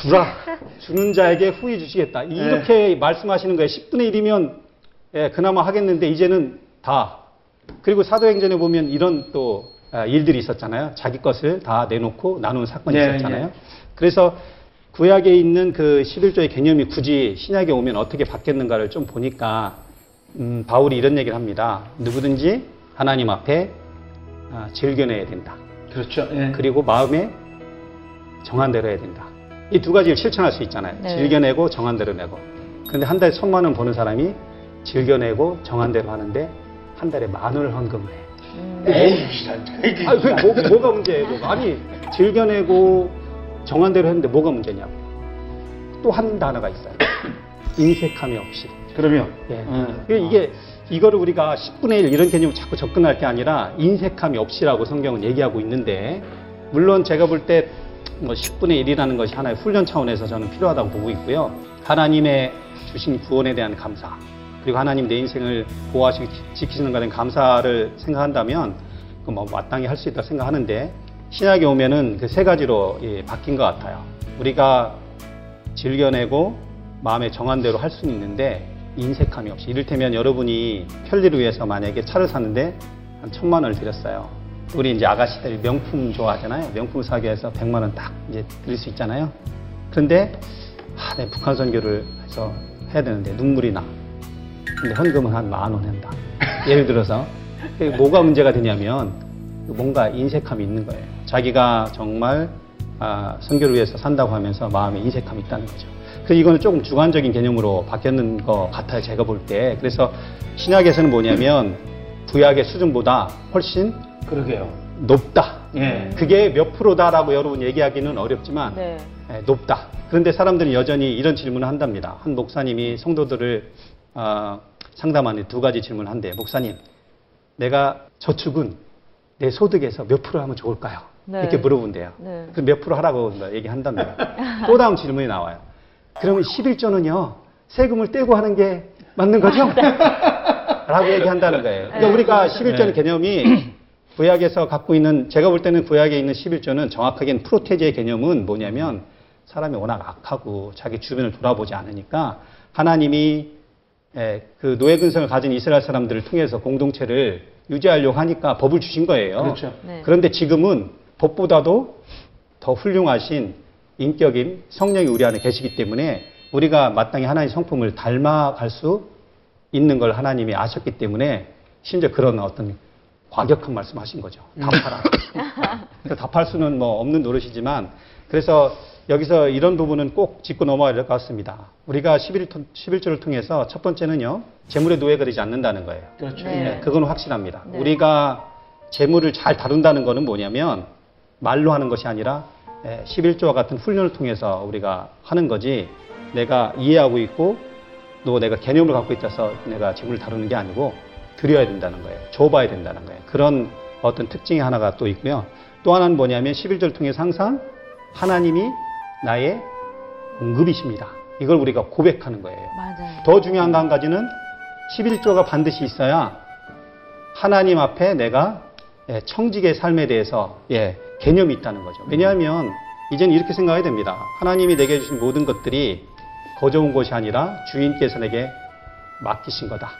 주라. 주는 자에게 후히 주시겠다. 이렇게 말씀하시는 거예요. 10분의 1이면 예, 그나마 하겠는데 이제는 다. 그리고 사도행전에 보면 이런 또 아, 일들이 있었잖아요. 자기 것을 다 내놓고 나누는 사건이 네, 있었잖아요. 네. 그래서 구약에 있는 그 11조의 개념이 굳이 신약에 오면 어떻게 바뀌었는가를 좀 보니까 음, 바울이 이런 얘기를 합니다. 누구든지 하나님 앞에 아, 즐겨내야 된다. 그렇죠. 예. 그리고 마음에 정한 대로 해야 된다. 이 두 가지를 실천할 수 있잖아요. 네. 즐겨내고 정한 대로 내고. 근데 한 달에 천만 원 버는 사람이 즐겨내고 정한 대로 하는데 한 달에 만 원을 헌금을 해. 에이, 아니, 그 뭐, 뭐가 문제예요? 뭐가. 아니, 즐겨내고 정한 대로 했는데 뭐가 문제냐고. 또 한 단어가 있어요. 인색함이 없이. 그러면 예. 음. 이게- 이게 이거를 우리가 10분의 1 이런 개념을 자꾸 접근할 게 아니라 인색함이 없이라고 성경은 얘기하고 있는데 물론 제가 볼 때 뭐 10분의 1이라는 것이 하나의 훈련 차원에서 저는 필요하다고 보고 있고요. 하나님의 주신 구원에 대한 감사 그리고 하나님 내 인생을 보호하시고 지- 지키시는 것에 대한 감사를 생각한다면 그뭐 마땅히 할 수 있다고 생각하는데 신약에 오면은 그 세 가지로 예, 바뀐 것 같아요. 우리가 즐겨내고 마음의 정한 대로 할 수는 있는데 인색함이 없이 이를테면 여러분이 편리를 위해서 만약에 차를 사는데 한 천만 원을 들였어요. 우리 이제 아가씨들이 명품 좋아하잖아요. 명품 사기 위해서 백만 원 딱 이제 드릴 수 있잖아요. 그런데 아, 내 북한 선교를 해서 해야 되는데 눈물이 나. 근데 헌금은 한 만 원 한다. 예를 들어서 뭐가 문제가 되냐면 뭔가 인색함이 있는 거예요. 자기가 정말 아, 선교를 위해서 산다고 하면서 마음에 인색함이 있다는 거죠. 그 이거는 조금 주관적인 개념으로 바뀌었는 것 같아요. 제가 볼 때. 그래서 신약에서는 뭐냐면 구약의 수준보다 훨씬 그러게요. 높다. 예. 그게 몇 프로다라고 여러분 얘기하기는 어렵지만 네. 예, 높다. 그런데 사람들은 여전히 이런 질문을 한답니다. 한 목사님이 성도들을 아, 상담하는 두 가지 질문을 한대요. 목사님, 내가 저축은 내 소득에서 몇 프로 하면 좋을까요? 네. 이렇게 물어본대요. 네. 그럼 몇 프로 하라고 얘기한답니다. 또 다음 질문이 나와요. 그러면 11조는요, 세금을 떼고 하는 게 맞는 거죠? 라고 얘기한다는 거예요. 그러니까 우리가 11조는 개념이 구약에서 갖고 있는, 제가 볼 때는 구약에 있는 11조는 정확하게는 프로테제의 개념은 뭐냐면 사람이 워낙 악하고 자기 주변을 돌아보지 않으니까 하나님이 예, 그 노예 근성을 가진 이스라엘 사람들을 통해서 공동체를 유지하려고 하니까 법을 주신 거예요. 그렇죠. 네. 그런데 지금은 법보다도 더 훌륭하신 인격인 성령이 우리 안에 계시기 때문에 우리가 마땅히 하나님의 성품을 닮아갈 수 있는 걸 하나님이 아셨기 때문에 심지어 그런 어떤 과격한 말씀하신 거죠. 답하라. 그러니까 답할 수는 뭐 없는 노릇이지만 그래서 여기서 이런 부분은 꼭 짚고 넘어가야 될 것 같습니다. 우리가 11, 11조를 통해서 첫 번째는요. 재물의 노예가 되지 않는다는 거예요. 그렇죠. 네. 네, 그건 확실합니다. 네. 우리가 재물을 잘 다룬다는 것은 뭐냐면 말로 하는 것이 아니라 11조와 같은 훈련을 통해서 우리가 하는 거지 내가 이해하고 있고 또 내가 개념을 갖고 있어서 내가 재물을 다루는 게 아니고 드려야 된다는 거예요. 줘봐야 된다는 거예요. 그런 어떤 특징이 하나가 또 있고요. 또 하나는 뭐냐면 11조를 통해서 항상 하나님이 나의 공급이십니다. 이걸 우리가 고백하는 거예요. 맞아요. 더 중요한 거한 가지는 11조가 반드시 있어야 하나님 앞에 내가 예, 청직의 삶에 대해서 예, 개념이 있다는 거죠. 왜냐하면 이제는 이렇게 생각해야 됩니다. 하나님이 내게 주신 모든 것들이 거저온 것이 아니라 주인께서 내게 맡기신 거다.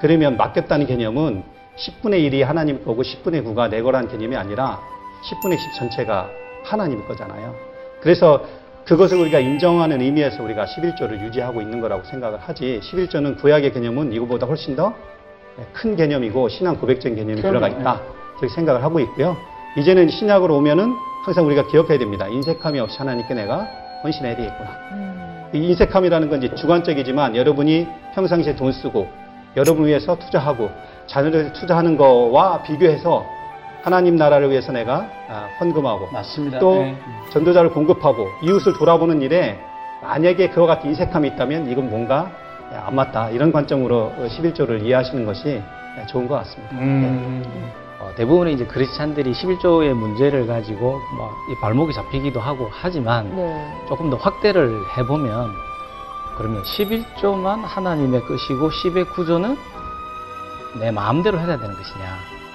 그러면 맡겼다는 개념은 10분의 1이 하나님 거고 10분의 9가 내 거라는 개념이 아니라 10분의 10 전체가 하나님 거잖아요. 그래서 그것을 우리가 인정하는 의미에서 우리가 11조를 유지하고 있는 거라고 생각을 하지 11조는 구약의 개념은 이거보다 훨씬 더 큰 개념이고 신앙 고백적인 개념이 들어가 있다. 그렇게 생각을 하고 있고요. 이제는 신약으로 오면은 항상 우리가 기억해야 됩니다. 인색함이 없이 하나님께 내가 헌신해야 되겠구나. 음. 이 인색함이라는 건 이제 주관적이지만 여러분이 평상시에 돈 쓰고 여러분을 위해서 투자하고 자녀를 투자하는 거와 비교해서 하나님 나라를 위해서 내가 아, 헌금하고 맞습니다. 또 네. 전도자를 공급하고 이웃을 돌아보는 일에 만약에 그와 같은 인색함이 있다면 이건 뭔가 안 맞다 이런 관점으로 11조를 이해하시는 것이 좋은 것 같습니다. 음. 어, 대부분의 이제 크리스찬들이 11조의 문제를 가지고 뭐 이 발목이 잡히기도 하고 하지만 네. 조금 더 확대를 해보면 그러면 11조만 하나님의 것이고 10의 구조는 내 마음대로 해야 되는 것이냐.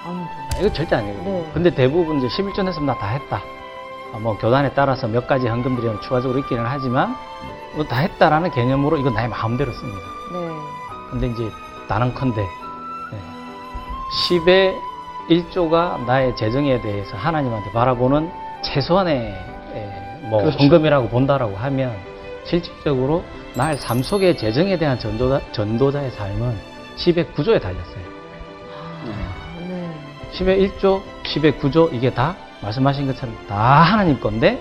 아, 이거 절대 아니거든요 네. 근데 대부분 이제 11조 냈으면 나 다 했다 아, 뭐 교단에 따라서 몇 가지 헌금들이 추가적으로 있기는 하지만 뭐 다 했다라는 개념으로 이건 나의 마음대로 씁니다 네. 근데 이제 단언컨대 10의 1조가 나의 재정에 대해서 하나님한테 바라보는 최소한의 에, 뭐 그렇죠. 헌금이라고 본다라고 하면 실질적으로 나의 삶 속의 재정에 대한 전도자, 전도자의 삶은 10의 9조에 달렸어요. 아, 네. 10의 1조, 10의 9조 이게 다 말씀하신 것처럼 다 하나님 건데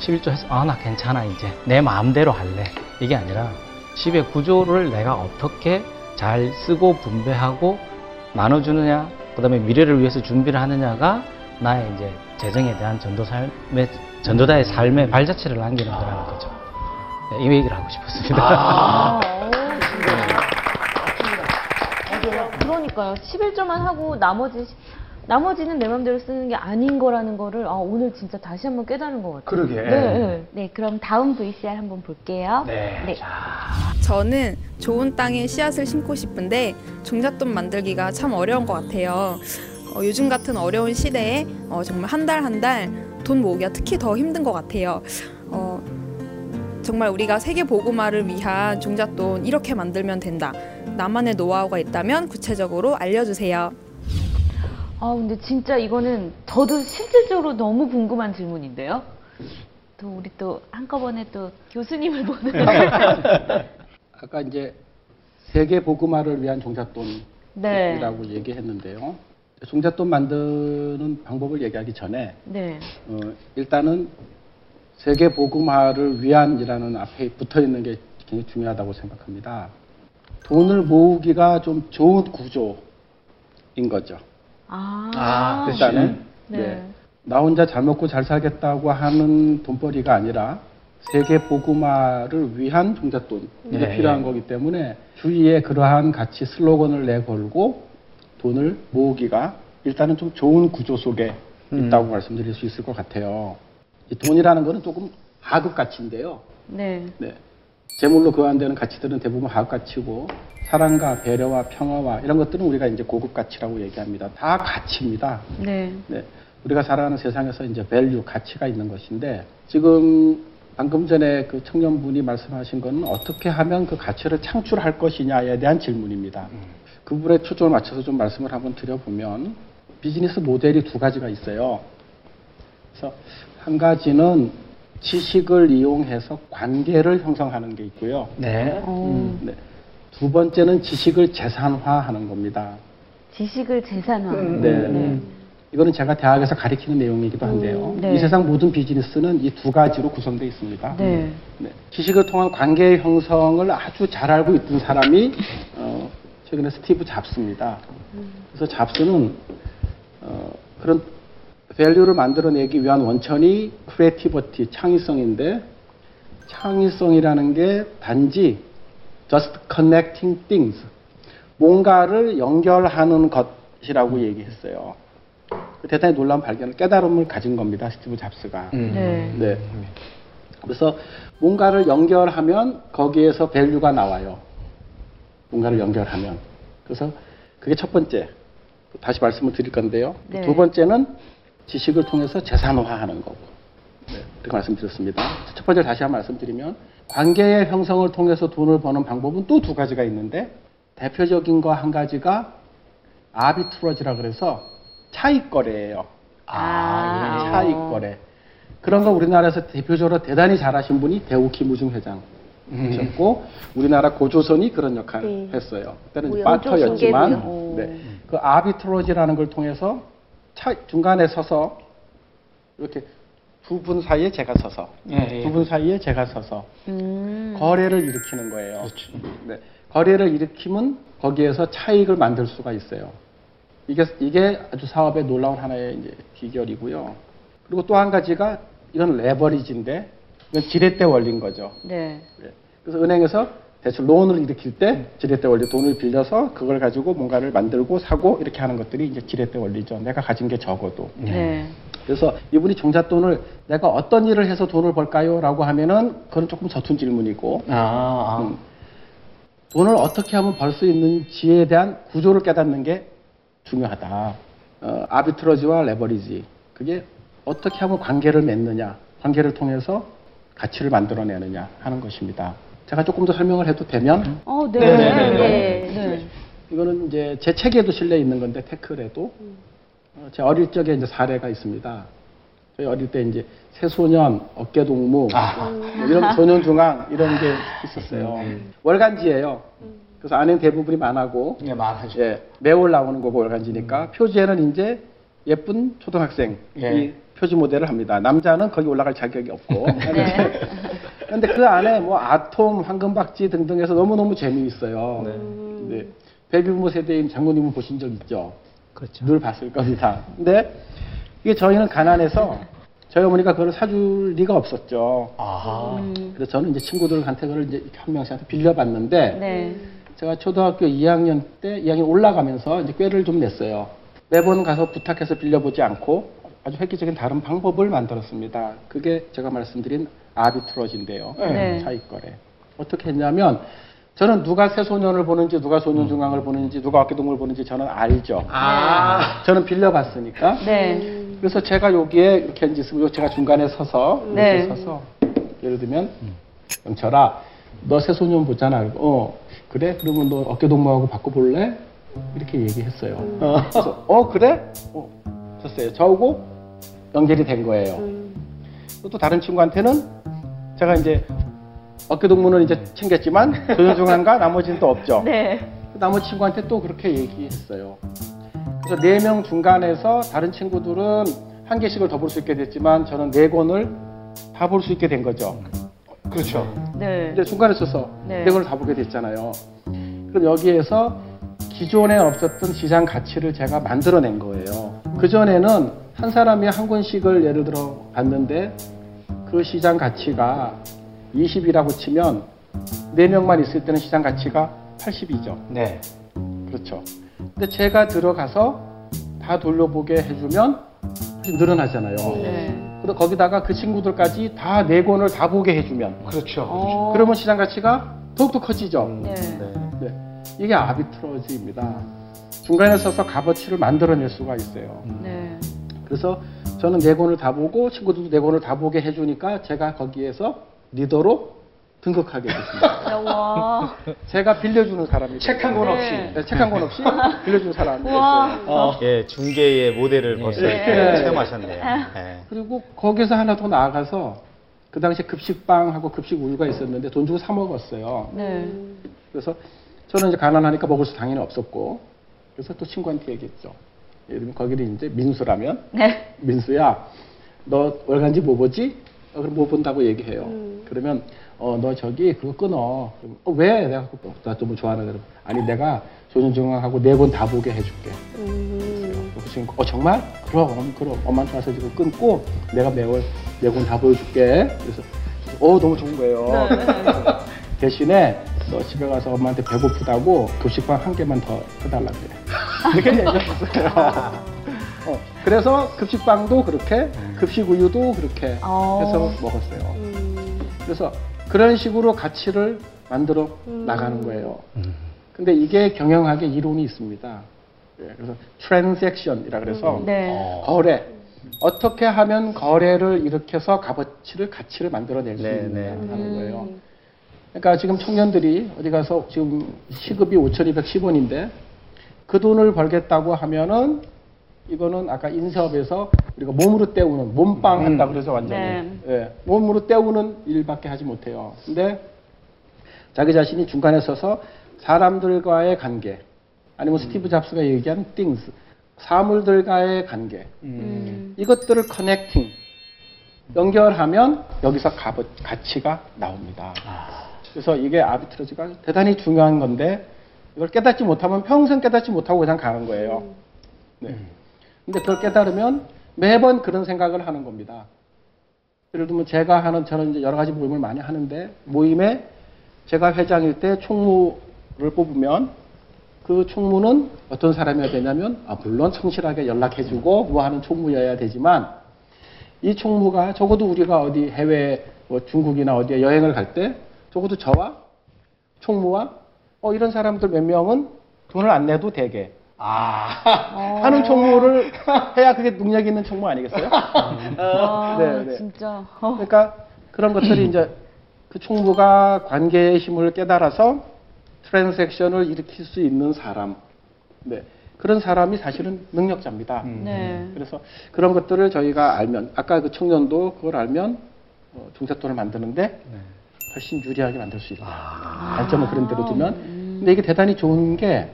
11조 해서 아 나 괜찮아 이제 내 마음대로 할래 이게 아니라 10의 9조를 내가 어떻게 잘 쓰고 분배하고 나눠주느냐 그 다음에 미래를 위해서 준비를 하느냐가 나의 이제 재정에 대한 전도 삶의 전도자의 삶의 발자취를 남기는 거라는 거죠. 네, 이 얘기를 하고 싶었습니다. 아, 어, 진짜. 그러니까요. 11조만 하고 나머지 나머지는 내 맘대로 쓰는 게 아닌 거라는 거를 아, 오늘 진짜 다시 한번 깨달은 것 같아요. 그러게. 네, 네. 네, 그럼 다음 VCR 한번 볼게요. 네. 저는 좋은 땅에 씨앗을 심고 싶은데 종잣돈 만들기가 참 어려운 것 같아요. 어, 요즘 같은 어려운 시대에 어, 정말 한 달 한 달 돈 모으기가 특히 더 힘든 것 같아요. 어, 정말 우리가 세계 보고마를 위한 종잣돈 이렇게 만들면 된다. 나만의 노하우가 있다면 구체적으로 알려주세요. 아, 근데 진짜 이거는 저도 실질적으로 너무 궁금한 질문인데요. 또 우리 또 한꺼번에 또 교수님을 보는. 아까 이제 세계 보그마를 위한 종잣돈이라고 네. 얘기했는데요. 종잣돈 만드는 방법을 얘기하기 전에 네. 어, 일단은 세계 보그마를 위한이라는 앞에 붙어 있는 게 굉장히 중요하다고 생각합니다. 돈을 모으기가 좀 좋은 구조인 거죠. 아. 아, 일단은 네. 예, 나 혼자 잘 먹고 잘 살겠다고 하는 돈벌이가 아니라 세계 보그마를 위한 종잣돈이 네. 필요한 거기 때문에 주위에 그러한 가치 슬로건을 내걸고 돈을 모으기가 일단은 좀 좋은 구조 속에 있다고 말씀드릴 수 있을 것 같아요. 이 돈이라는 거는 조금 하급 가치인데요. 네. 네. 재물로 교환되는 가치들은 대부분 하급 가치고 사랑과 배려와 평화와 이런 것들은 우리가 이제 고급 가치라고 얘기합니다. 다 가치입니다. 네. 네. 우리가 살아가는 세상에서 이제 value 가치가 있는 것인데 지금 방금 전에 그 청년분이 말씀하신 것은 어떻게 하면 그 가치를 창출할 것이냐에 대한 질문입니다. 그 부분에 초점을 맞춰서 좀 말씀을 한번 드려보면 비즈니스 모델이 두 가지가 있어요. 그래서 한 가지는 지식을 이용해서 관계를 형성하는 게 있고요. 네. 어, 네. 두 번째는 지식을 재산화하는 겁니다. 지식을 재산화. 네. 이거는 제가 대학에서 가리키는 내용이기도 한데요. 음, 네. 이 세상 모든 비즈니스는 이 두 가지로 구성되어 있습니다. 네. 네. 지식을 통한 관계 형성을 아주 잘 알고 있던 사람이 어, 최근에 스티브 잡스입니다. 그래서 잡스는 어, 그런 value를 만들어내기 위한 원천이 creativity, 창의성인데 창의성이라는 게 단지 just connecting things, 뭔가를 연결하는 것이라고 얘기했어요. 대단히 놀라운 발견을 깨달음을 가진 겁니다. 스티브 잡스가. 네. 네. 그래서 뭔가를 연결하면 거기에서 value가 나와요. 뭔가를 연결하면. 그래서 그게 첫 번째. 다시 말씀을 드릴 건데요. 네. 두 번째는 지식을 통해서 재산화하는 거고. 네, 그렇게 말씀드렸습니다. 첫 번째 다시 한 번 말씀드리면 관계의 형성을 통해서 돈을 버는 방법은 또 두 가지가 있는데 대표적인 거 한 가지가 아비트러지라 그래서 차익 거래예요. 아. 차익 거래. 그런 거 우리나라에서 대표적으로 대단히 잘하신 분이 대우 김우중 회장이셨고 우리나라 고조선이 그런 역할을 네. 했어요. 그때는 바터였지만. 네. 그 아비트로지라는 걸 통해서 차, 중간에 서서 이렇게 두 분 사이에 제가 서서 예, 예. 두분 사이에 제가 서서 음. 거래를 일으키는 거예요. 네. 거래를 일으키면 거기에서 차익을 만들 수가 있어요. 이게 이게 아주 사업의 놀라운 하나의 이제 비결이고요. 그리고 또 한 가지가 이런 레버리지인데 이건 지렛대 원리인 거죠. 네. 네. 그래서 은행에서 대출 론을 일으킬 때 지렛대 원리 돈을 빌려서 그걸 가지고 뭔가를 만들고 사고 이렇게 하는 것들이 이제 지렛대 원리죠. 내가 가진 게 적어도. 네. 그래서 이분이 종잣돈을 내가 어떤 일을 해서 돈을 벌까요? 라고 하면은 그건 조금 서툰 질문이고 아, 아. 음, 돈을 어떻게 하면 벌 수 있는지에 대한 구조를 깨닫는 게 중요하다. 어, 아비트러지와 레버리지. 그게 어떻게 하면 관계를 맺느냐, 관계를 통해서 가치를 만들어내느냐 하는 것입니다. 제가 조금 더 설명을 해도 되면 어, 네. 네, 네, 네. 네, 네. 이거는 이제 제 책에도 실려 있는 건데 테크에도 어, 제 어릴 적에 이제 사례가 있습니다. 저희 어릴 때 이제 새소년, 어깨동무, 아. 뭐 이런 소년중앙 이런 게 있었어요. 월간지예요. 그래서 안에 대부분이 만하고 예, 말하죠. 예, 매월 나오는 거고 월간지니까 표지에는 이제 예쁜 초등학생이 예. 표지 모델을 합니다. 남자는 거기 올라갈 자격이 없고. 네. 근데 그 안에 뭐 아톰, 황금박쥐 등등해서 너무너무 재미있어요. 네. 네. 베이비부모 세대인 장모님은 보신 적 있죠? 그렇죠. 늘 봤을 겁니다. 근데 이게 저희는 가난해서 저희 어머니가 그걸 사줄 리가 없었죠. 아하. 그래서 저는 이제 친구들한테 그걸 이제 한 명씩한테 빌려봤는데 네. 제가 초등학교 2학년 때 2학년 올라가면서 이제 꾀를 좀 냈어요. 매번 가서 부탁해서 빌려보지 않고 아주 획기적인 다른 방법을 만들었습니다. 그게 제가 말씀드린 아비트러지인데요. 네. 차익거래. 어떻게 했냐면 저는 누가 새소년을 보는지 누가 소년중앙을 보는지 누가 어깨동물 보는지 저는 알죠. 아. 저는 빌려봤으니까. 네. 그래서 제가 여기에 이렇게 앉아 있으면 제가 중간에 서서 네. 이렇게 서서 예를 들면 영철아, 너 새소년 보잖아. 어, 그래? 그러면 너 어깨동무하고 바꿔볼래? 이렇게 얘기했어요. 그래서, 어, 그래? 어, 됐어요. 저하고 연결이 된 거예요. 음. 또 다른 친구한테는 제가 이제 어깨 동무는 이제 챙겼지만 조연중한가 나머지는 또 없죠. 네. 나머지 친구한테 또 그렇게 얘기했어요. 그래서 네 명 중간에서 다른 친구들은 한 개씩을 더 볼 수 있게 됐지만 저는 네 권을 다 볼 수 있게 된 거죠. 그렇죠. 네. 근데 중간에 있어서 네. 네 권을 다 보게 됐잖아요. 그럼 여기에서 기존에 없었던 시장 가치를 제가 만들어낸 거예요. 그전에는 한 사람이 한 권씩을 예를 들어 봤는데 그 시장 가치가 20이라고 치면 네명만 있을 때는 시장 가치가 80이죠. 네. 그렇죠. 근데 제가 들어가서 다 돌려보게 해주면 훨씬 늘어나잖아요. 네. 그리고 거기다가 그 친구들까지 다 네 권을 다 보게 해주면 그렇죠. 어. 그러면 시장 가치가 더욱더 커지죠. 네. 네. 이게 아비트러지입니다. 중간에 서서 값어치를 만들어낼 수가 있어요. 네. 그래서 저는 네 권을 다 보고 친구들도 네 권을 다 보게 해주니까 제가 거기에서 리더로 등극하게 됐습니다. 제가 빌려주는 사람이 책 한 권 없이. 네, 책 한 권 없이 빌려주는 사람이 와. 됐어요. 어. 예, 중개의 모델을 벌써 네. 이렇게 네. 체험하셨네요. 예. 그리고 거기서 하나 더 나아가서 그 당시에 급식빵하고 급식 우유가 있었는데 돈 주고 사 먹었어요. 네. 그래서 저는 이제 가난하니까 먹을 수 당연히 없었고 그래서 또 친구한테 얘기했죠. 예를 들면 거기를 이제 민수라면 네. 민수야 너 월간지 뭐 보지? 어, 그럼 뭐 본다고 얘기해요. 음. 그러면 어 너 저기 그거 끊어. 그럼, 어, 왜? 내가 그거 나좀 좋아하는 그럼 아니 내가 조준중앙하고 네 권 다 보게 해줄게. 음. 그래서 지금 어 정말? 그럼 그럼 엄마한테 와서 지금 끊고 내가 매월 네 권 다 보여줄게. 그래서 어 너무 좋은 거예요. 대신에 너 집에 가서 엄마한테 배고프다고 급식빵 한 개만 더 해달라 그래. 이렇게 얘기했어요. 어, 그래서 급식빵도 그렇게 급식 우유도 그렇게 어. 해서 먹었어요. 음. 그래서 그런 식으로 가치를 만들어 음. 나가는 거예요. 근데 이게 경영학의 이론이 있습니다. 예, 그래서 트랜잭션이라 그래서 네. 거래 어떻게 하면 거래를 일으켜서 값어치를 가치를 만들어낼 수 네, 있느냐는 네. 거예요. 그러니까 지금 청년들이 어디 가서 지금 시급이 5,210원인데 그 돈을 벌겠다고 하면은 이거는 아까 인사업에서 우리가 몸으로 때우는 몸빵 한다 그래서 완전히 네. 예, 몸으로 때우는 일밖에 하지 못해요. 근데 자기 자신이 중간에 서서 사람들과의 관계 아니면 스티브 잡스가 얘기한 things 사물들과의 관계 음. 이것들을 커넥팅 연결하면 여기서 값, 가치가 나옵니다. 그래서 이게 아비트러지가 대단히 중요한 건데 이걸 깨닫지 못하면 평생 깨닫지 못하고 그냥 가는 거예요. 네. 근데 그걸 깨달으면 매번 그런 생각을 하는 겁니다. 예를 들면 제가 하는 저는 이제 여러 가지 모임을 많이 하는데 모임에 제가 회장일 때 총무를 뽑으면 그 총무는 어떤 사람이어야 되냐면 아, 물론 성실하게 연락해주고 뭐 하는 총무여야 되지만 이 총무가 적어도 우리가 어디 해외 뭐 중국이나 어디에 여행을 갈 때 적어도 저와 총무와 어, 이런 사람들 몇 명은 돈을 안 내도 되게 아. 하는 총무를 해야 그게 능력 있는 총무 아니겠어요? 와, 네, 네. 진짜. 어. 그러니까 그런 것들이 이제 그 총무가 관계의 힘을 깨달아서 트랜잭션을 일으킬 수 있는 사람. 네. 그런 사람이 사실은 능력자입니다. 네. 그래서 그런 것들을 저희가 알면 아까 그 청년도 그걸 알면 어, 종잣돈을 만드는데 훨씬 유리하게 만들 수 있다. 단점을 그런 대로 두면. 근데 이게 대단히 좋은 게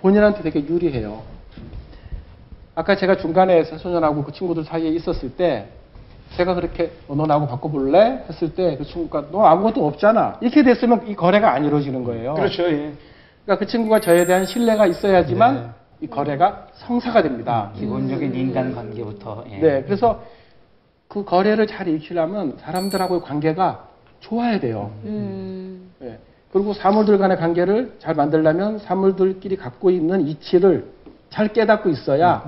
본인한테 되게 유리해요. 아까 제가 중간에 새소년하고 그 친구들 사이에 있었을 때 제가 그렇게 어, 너 나하고 바꿔볼래? 했을 때 그 친구가 너 아무것도 없잖아. 이렇게 됐으면 이 거래가 안 이루어지는 거예요. 그렇죠. 예. 그러니까 그 친구가 저에 대한 신뢰가 있어야지만 이 거래가 성사가 됩니다. 기본적인 인간 관계부터. 예. 네, 그래서 그 거래를 잘 익히려면 사람들하고의 관계가 좋아야 돼요. 음. 예. 그리고 사물들 간의 관계를 잘 만들려면 사물들끼리 갖고 있는 이치를 잘 깨닫고 있어야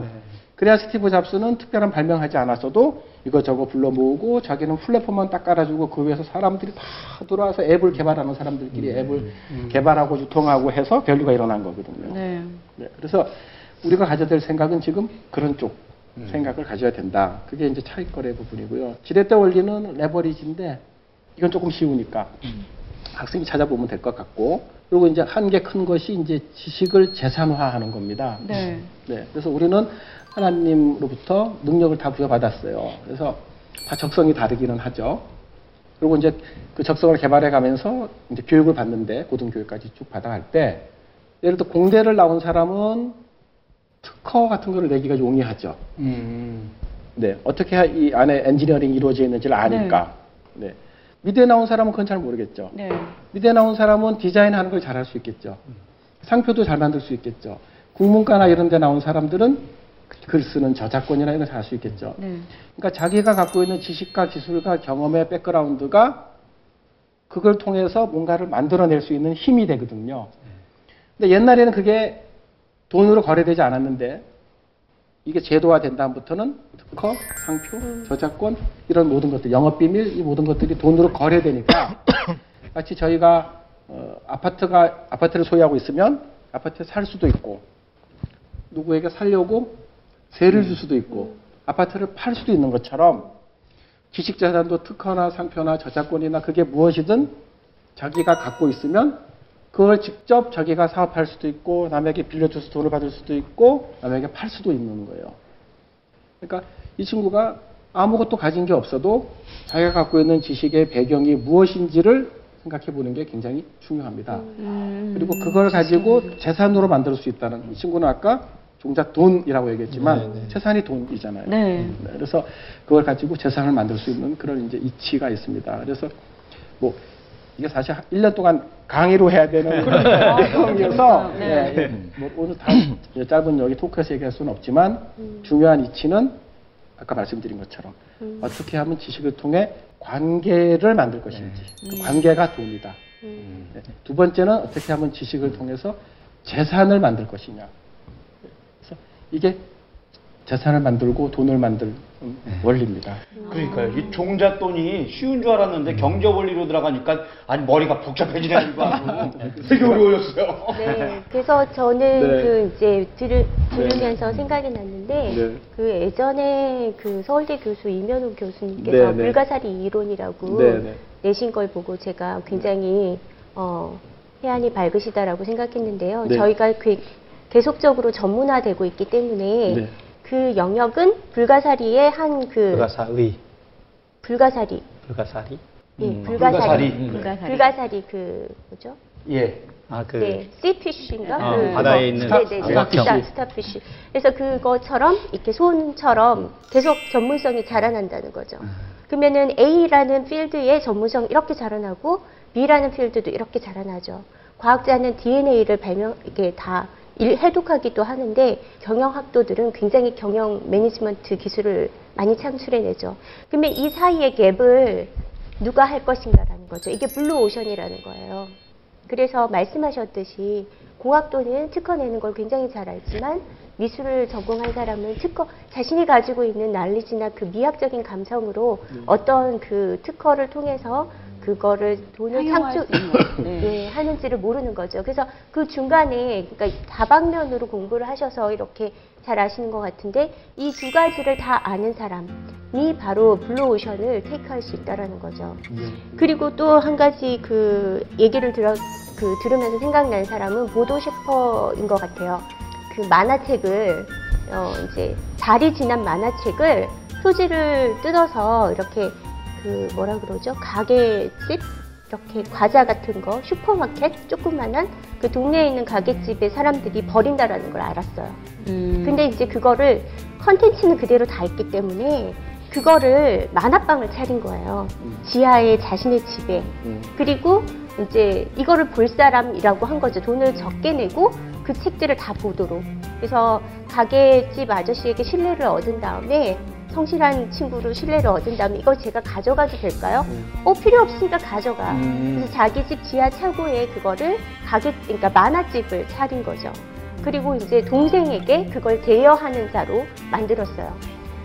그래야 스티브 잡스는 특별한 발명하지 않았어도 이거저거 불러 모으고 자기는 플랫폼만 딱 깔아주고 그 위에서 사람들이 다 들어와서 앱을 개발하는 사람들끼리 앱을 개발하고 유통하고 해서 value가 일어난 거거든요. 네. 네, 그래서 우리가 가져야 될 생각은 지금 그런 쪽 생각을 가져야 된다. 그게 이제 차익 거래 부분이고요. 지렛대 원리는 레버리지인데 이건 조금 쉬우니까 학생이 찾아보면 될 것 같고 그리고 이제 한 개 큰 것이 이제 지식을 재산화하는 겁니다. 네. 네, 그래서 우리는 하나님으로부터 능력을 다 부여받았어요. 그래서 다 적성이 다르기는 하죠. 그리고 이제 그 적성을 개발해 가면서 이제 교육을 받는데 고등교육까지 쭉 받아갈 때 예를 들어 공대를 나온 사람은 특허 같은 거를 내기가 용이하죠. 네, 어떻게 이 안에 엔지니어링이 이루어져 있는지를 아니까. 네. 미대 나온 사람은 그건 잘 모르겠죠. 네. 미대 나온 사람은 디자인하는 걸 잘할 수 있겠죠. 상표도 잘 만들 수 있겠죠. 국문과나 이런 데 나온 사람들은 글 쓰는 저작권이나 이런 걸 잘할 수 있겠죠. 네. 그러니까 자기가 갖고 있는 지식과 기술과 경험의 백그라운드가 그걸 통해서 뭔가를 만들어낼 수 있는 힘이 되거든요. 근데 옛날에는 그게 돈으로 거래되지 않았는데 이게 제도화된 다음부터는 특허, 상표, 저작권 이런 모든 것들, 영업비밀 이 모든 것들이 돈으로 거래되니까 마치 저희가 어, 아파트가 아파트를 소유하고 있으면 아파트에 살 수도 있고 누구에게 살려고 세를 줄 수도 있고 아파트를 팔 수도 있는 것처럼 지식자산도 특허나 상표나 저작권이나 그게 무엇이든 자기가 갖고 있으면 그걸 직접 자기가 사업할 수도 있고 남에게 빌려줘서 돈을 받을 수도 있고 남에게 팔 수도 있는 거예요. 그러니까 이 친구가 아무것도 가진 게 없어도 자기가 갖고 있는 지식의 배경이 무엇인지를 생각해 보는 게 굉장히 중요합니다. 음. 그리고 그걸 가지고 재산으로 만들 수 있다는 이 친구는 아까 종작 돈이라고 얘기했지만 네, 네. 재산이 돈이잖아요. 네. 네, 그래서 그걸 가지고 재산을 만들 수 있는 그런 이제 이치가 있습니다. 그래서 뭐 이게 사실 1년 동안 강의로 해야 되는 그런 내용이어서 그렇군요. 네, 네. 예, 뭐 오늘 다 짧은 여기 토크에서 얘기할 수는 없지만 중요한 이치는 아까 말씀드린 것처럼 어떻게 하면 지식을 통해 관계를 만들 것인지 그 관계가 돈이다. 네. 두 번째는 어떻게 하면 지식을 통해서 재산을 만들 것이냐. 그래서 이게 재산을 만들고 돈을 만들 원리입니다. 그러니까요. 이 종잣돈이 쉬운 줄 알았는데 경제 원리로 들어가니까 아니 머리가 복잡해지는 거 아니고 되게 어려워졌어요. 네, 그래서 저는 네. 그 이제 들으, 들으면서 생각이 났는데 네. 그 예전에 그 서울대 교수 이면호 교수님께서 네, 네. 불가사리 이론이라고 네, 네. 내신 걸 보고 제가 굉장히 어, 해안이 밝으시다라고 생각했는데요. 네. 저희가 그 계속적으로 전문화되고 있기 때문에 네. 그 영역은 불가사리의 한 그 불가사의, 불가사리, 불가사리. 예, 음. 불가사리, 불가사리. 불가사리. 불가사리 그 뭐죠? 예. 아, 그, 네, sea fish인가? 어, 그 바다에 있는 네, 네, 네. starfish. star, starfish. 그래서 그것처럼 이렇게 손처럼 계속 전문성이 자라난다는 거죠. 그러면은 A라는 필드의 전문성 이렇게 자라나고 B라는 필드도 이렇게 자라나죠. 과학자는 DNA를 발명 이렇게 다 일- 해독하기도 하는데 경영학도들은 굉장히 경영 매니지먼트 기술을 많이 창출해내죠. 그러면 이 사이의 갭을 누가 할 것인가라는 거죠. 이게 블루 오션이라는 거예요. 그래서 말씀하셨듯이 공학도는 특허 내는 걸 굉장히 잘 알지만 미술을 전공한 사람은 특허 자신이 가지고 있는 난리지나 그 미학적인 감성으로 어떤 그 특허를 통해서 그거를 돈을 창출 네. 예, 하는지를 모르는 거죠. 그래서 그 중간에 그러니까 다방면으로 공부를 하셔서 이렇게 잘 아시는 것 같은데 이 두 가지를 다 아는 사람이 바로 블루오션을 take할 수 있다라는 거죠. 그리고 또 한 가지 그 얘기를 들어 그 들으면서 생각난 사람은 보도 셰퍼인 것 같아요. 그 만화책을 어 이제 자리 지난 만화책을 표지를 뜯어서 이렇게 그 뭐라 그러죠? 가게집 이렇게 과자 같은 거 슈퍼마켓 조그만한 그 동네에 있는 가게집에 사람들이 버린다라는 걸 알았어요. 음. 근데 이제 그거를 컨텐츠는 그대로 다 있기 때문에 그거를 만화방을 차린 거예요. 지하에 자신의 집에. 음. 그리고 이제 이거를 볼 사람이라고 한 거죠. 돈을 적게 내고 그 책들을 다 보도록. 그래서 가게집 아저씨에게 신뢰를 얻은 다음에 성실한 친구로 신뢰를 얻은 다음에 이거 제가 가져가도 될까요? 어 필요 없으니까 가져가. 그래서 자기 집 지하 차고에 그거를 가게 그러니까 만화집을 차린 거죠. 그리고 이제 동생에게 그걸 대여하는 자로 만들었어요.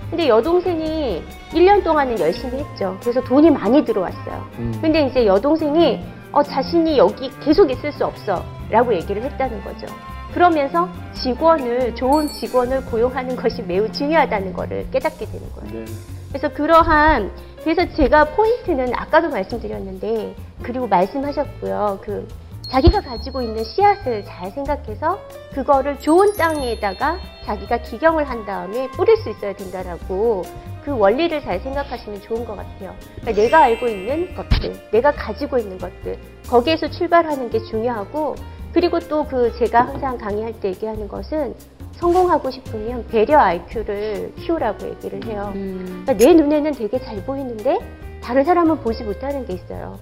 근데 여동생이 1년 동안은 열심히 했죠. 그래서 돈이 많이 들어왔어요. 근데 이제 여동생이 어, 자신이 여기 계속 있을 수 없어. 라고 얘기를 했다는 거죠. 그러면서 직원을, 좋은 직원을 고용하는 것이 매우 중요하다는 것을 깨닫게 되는 거예요. 네. 그래서 그러한 그래서 제가 포인트는 아까도 말씀드렸는데 그리고 말씀하셨고요. 그 자기가 가지고 있는 씨앗을 잘 생각해서 그거를 좋은 땅에다가 자기가 기경을 한 다음에 뿌릴 수 있어야 된다라고 그 원리를 잘 생각하시면 좋은 것 같아요. 그러니까 내가 알고 있는 것들, 내가 가지고 있는 것들, 거기에서 출발하는 게 중요하고 그리고 또 그 제가 항상 강의할 때 얘기하는 것은 성공하고 싶으면 배려 IQ를 키우라고 얘기를 해요. 음. 그러니까 내 눈에는 되게 잘 보이는데 다른 사람은 보지 못하는 게 있어요.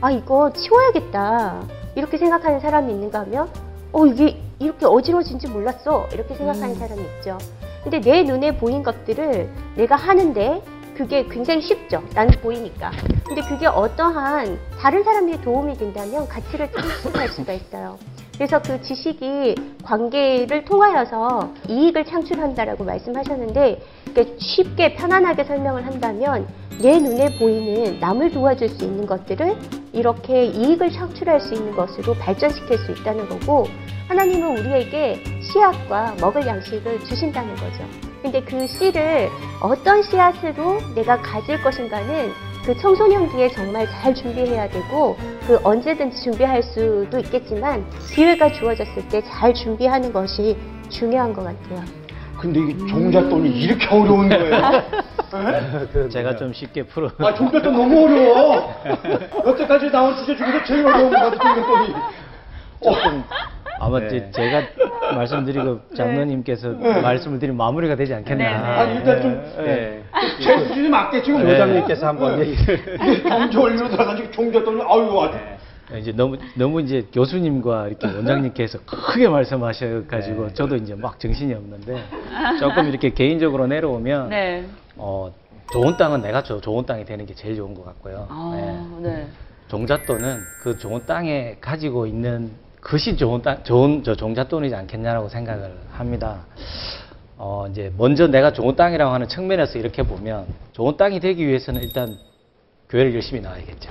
아 이거 치워야겠다 이렇게 생각하는 사람이 있는가 하면 어 이게 이렇게 어지러진지 몰랐어 이렇게 생각하는 음. 사람이 있죠. 근데 내 눈에 보인 것들을 내가 하는데 그게 굉장히 쉽죠. 나는 보이니까. 근데 그게 어떠한 다른 사람에게 도움이 된다면 가치를 창출할 수가 있어요. 그래서 그 지식이 관계를 통하여서 이익을 창출한다라고 말씀하셨는데 이렇게 쉽게 편안하게 설명을 한다면 내 눈에 보이는 남을 도와줄 수 있는 것들을 이렇게 이익을 창출할 수 있는 것으로 발전시킬 수 있다는 거고 하나님은 우리에게 씨앗과 먹을 양식을 주신다는 거죠. 근데 그 씨를 어떤 씨앗으로 내가 가질 것인가는 그 청소년기에 정말 잘 준비해야 되고 그 언제든지 준비할 수도 있겠지만 기회가 주어졌을 때 잘 준비하는 것이 중요한 것 같아요. 근데 이게 종잣돈이 이렇게 어려운 거예요. 네? 제가 좀 쉽게 풀어. 아, 종잣돈 너무 어려워. 여태까지 나온 주제 중에서 제일 어려운 것 같아, 종잣돈이. 조금 아마 네. 제가 말씀드리고 장로님께서 말씀을 드리면 마무리가 되지 않겠나. 네, 네. 아니, 일단 좀, 네. 제 수준이 맞게 지금 네. 소장님께서 한번 얘기를 원리로 들어가지고 종잣돈이, 아유, 아주. 이제 너무 너무 이제 교수님과 이렇게 원장님께서 크게 말씀하셔가지고 저도 이제 막 정신이 없는데 조금 이렇게 개인적으로 내려오면 네. 어, 좋은 땅은 내가 저 좋은 땅이 되는 게 제일 좋은 것 같고요. 아, 네. 종잣돈은 그 좋은 땅에 가지고 있는 것이 좋은 땅, 좋은 저 종잣돈이지 않겠냐라고 생각을 합니다. 어, 이제 먼저 내가 좋은 땅이라고 하는 측면에서 이렇게 보면 좋은 땅이 되기 위해서는 일단 교회를 열심히 나와야겠죠.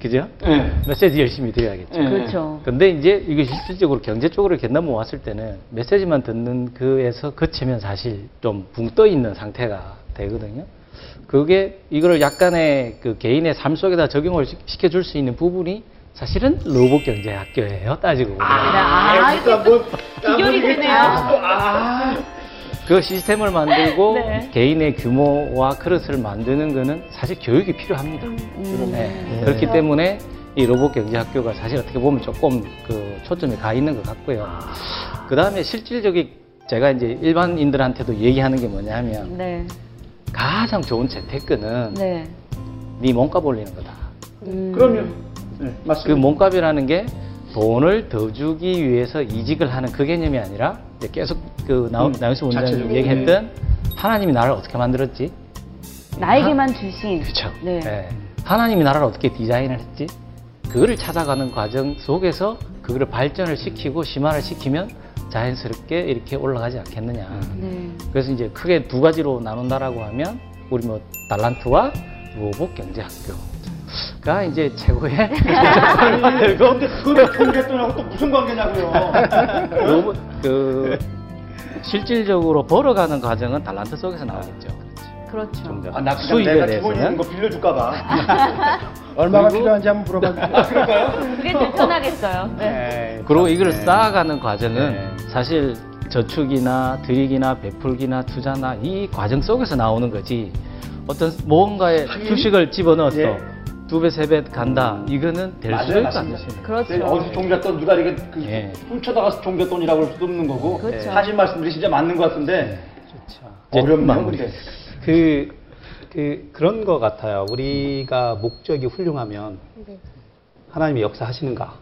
그죠? 네. 메시지 열심히 드려야겠죠. 네. 그렇죠. 근데 이제 이게 실질적으로 경제 쪽으로 이렇게 넘어왔을 때는 메시지만 듣는 그에서 그치면 사실 좀 붕 떠 있는 상태가 되거든요. 그게 이거를 약간의 그 개인의 삶 속에다 적용을 시- 시켜줄 수 있는 부분이 사실은 로봇 경제 학교예요. 따지고 보면. 아, 이렇게 또 비교이 되네요. 아, 그 시스템을 만들고 네. 개인의 규모와 그릇을 만드는 거는 사실 교육이 필요합니다. 음. 네. 그렇기 때문에 이 로봇 경제 학교가 사실 어떻게 보면 조금 그 초점이 가 있는 것 같고요. 그 다음에 실질적인 제가 이제 일반인들한테도 얘기하는 게 뭐냐면 네. 가장 좋은 재테크는 네. 네 몸값 올리는 거다. 음. 그럼요. 네, 그 맞습니다. 몸값이라는 게 돈을 더 주기 위해서 이직을 하는 그 개념이 아니라 이제 계속 그 나우, 음, 나우스 원장님. 얘기했던 하나님이 나를 어떻게 만들었지? 나에게만 주신. 그렇죠. 네. 예. 하나님이 나라를 어떻게 디자인을 했지? 그거를 찾아가는 과정 속에서 그거를 발전을 시키고 심화를 시키면 자연스럽게 이렇게 올라가지 않겠느냐. 네. 그래서 이제 크게 두 가지로 나눈다라고 하면 우리 뭐 달란트와 로봇 경제 학교 가 이제 최고의 아니, 근데 그거 종잣돈하고 또 무슨 관계냐고요. 로봇 그 실질적으로 벌어가는 과정은 달란트 속에서 나오겠죠. 그렇죠. 아, 나 수입에 내가 대해서는? 기본 있는 거 빌려줄까 봐. 얼마가 그리고- 필요한지 한번 물어봐 주세요. 그럴까요? 그게 더 편하겠어요. 네. 그리고 이걸 쌓아가는 과정은 네. 사실 저축이나 들이기나 베풀기나 투자나 이 과정 속에서 나오는 거지 어떤 무언가에 주식을 집어넣었어 예. 두 배, 세 배 간다 이거는 될 맞아요, 수도 맞습니다. 있고 그렇죠. 네, 어디서 종잣돈 누가 이렇게 그 예. 훔쳐다가 종잣돈이라고 할 수도 없는 거고 그렇죠. 하신 말씀들이 진짜 맞는 것 같은데 이제 어렵네요 마무리. 그, 그, 그런 것 같아요. 우리가 목적이 훌륭하면 네. 하나님이 역사하시는가?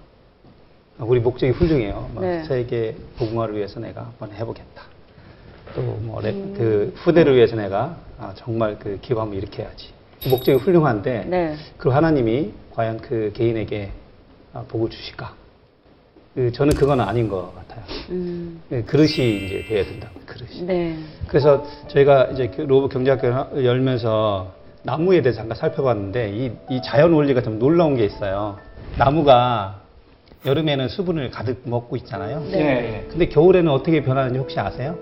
우리 목적이 훌륭해요. 뭐 네. 세계 복음화를 위해서 내가 한번 해보겠다. 또뭐 그 후대를 위해서 내가 아, 정말 그 기업 한번 일으켜야지. 그 목적이 훌륭한데 네. 그 하나님이 과연 그 개인에게 아, 복을 주실까? 그 저는 그건 아닌 것 같아요. 음. 그 그릇이 이제 돼야 된다. 그릇이. 네. 그래서 저희가 이제 그 로봇 경제학교 열면서 나무에 대해서 잠깐 살펴봤는데 이, 이 자연 원리가 좀 놀라운 게 있어요. 나무가 여름에는 수분을 가득 먹고 있잖아요. 네. 예, 예. 근데 겨울에는 어떻게 변하는지 혹시 아세요?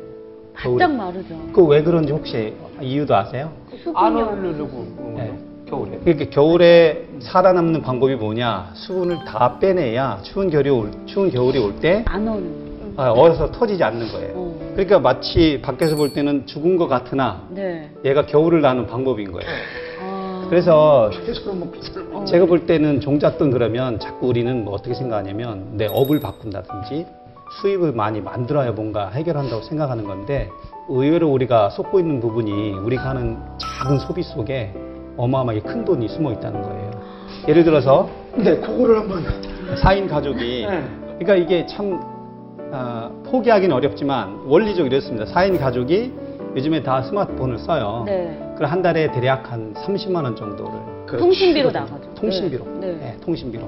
바짝 마르죠. 그 왜 그런지 혹시 이유도 아세요? 안 오르려고 네. 그러니까 겨울에 살아남는 방법이 뭐냐? 수분을 다 빼내야 추운 겨울이 올, 추운 겨울이 올 때 안 오는. 아, 얼어서 터지지 않는 거예요. 어. 그러니까 마치 밖에서 볼 때는 죽은 것 같으나 네. 얘가 겨울을 나는 방법인 거예요. 아. 그래서 살고. 제가 볼 때는 종잣돈 그러면 자꾸 우리는 뭐 어떻게 생각하냐면 내 업을 바꾼다든지 수입을 많이 만들어야 뭔가 해결한다고 생각하는 건데 의외로 우리가 속고 있는 부분이 우리가 하는 작은 소비 속에 어마어마하게 큰 돈이 숨어 있다는 거예요. 예를 들어서 네, 그거를 한번. 4인 가족이 네. 그러니까 이게 참 아, 포기하기는 어렵지만 원리적으로 이렇습니다. 4인 가족이 요즘에 다 스마트폰을 써요. 네. 그럼 한 달에 대략 한 30만 원 정도를 그 통신비로 치거든요. 나가죠. 통신비로. 네. 네, 통신비로.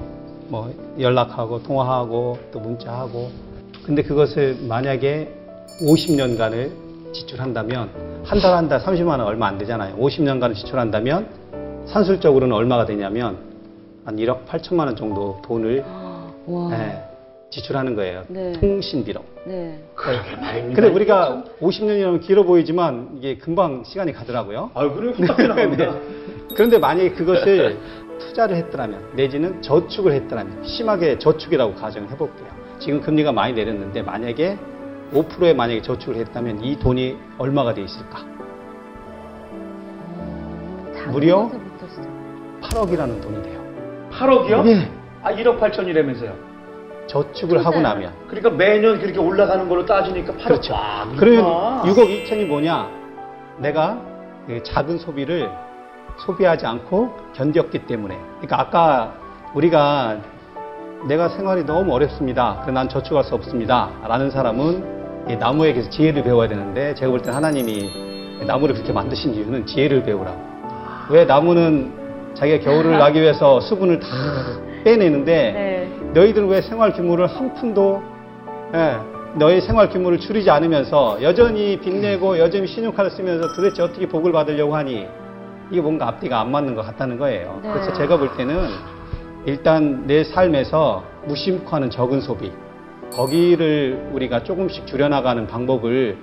뭐 연락하고 통화하고 또 문자하고. 근데 그것을 만약에 50년간을 지출한다면 한 달 한 달 30만 원 얼마 안 되잖아요. 50년간을 지출한다면 산술적으로는 얼마가 되냐면 한 1억 8천만 원 정도 돈을 와. 네, 지출하는 거예요. 네. 통신비로. 네. 근데 우리가 50년이라면 길어 보이지만 이게 금방 시간이 가더라고요. 아, 그래 후딱 지나갑니다. 그런데 만약에 그것을 투자를 했더라면 내지는 저축을 했더라면 심하게 저축이라고 가정을 해볼게요. 지금 금리가 많이 내렸는데 만약에 5%에 만약에 저축을 했다면 이 돈이 얼마가 돼 있을까? 무려? 것에부터 시작. 8억이라는 돈이 돼요. 8억이요? 예. 아, 1억 8천이라면서요. 저축을 하고 나면. 그러니까 매년 그렇게 올라가는 걸로 따지니까 8억. 그렇죠. 와, 그러면 그렇구나. 6억 2천이 뭐냐? 내가 그 작은 소비를 소비하지 않고 견뎠기 때문에. 그러니까 아까 우리가 내가 생활이 너무 어렵습니다. 그래 난 저축할 수 없습니다. 라는 사람은 이 나무에게서 지혜를 배워야 되는데 제가 볼때 하나님이 나무를 그렇게 만드신 이유는 지혜를 배우라고. 왜 나무는 자기가 겨울을 나기 위해서 수분을 다 빼내는데 네. 너희들은 왜 생활 규모를 한 푼도 예, 너희 생활 규모를 줄이지 않으면서 여전히 빚내고 여전히 신용카드 쓰면서 도대체 어떻게 복을 받으려고 하니 이게 뭔가 앞뒤가 안 맞는 것 같다는 거예요. 네. 그래서 제가 볼 때는 일단 내 삶에서 무심코 하는 적은 소비 거기를 우리가 조금씩 줄여나가는 방법을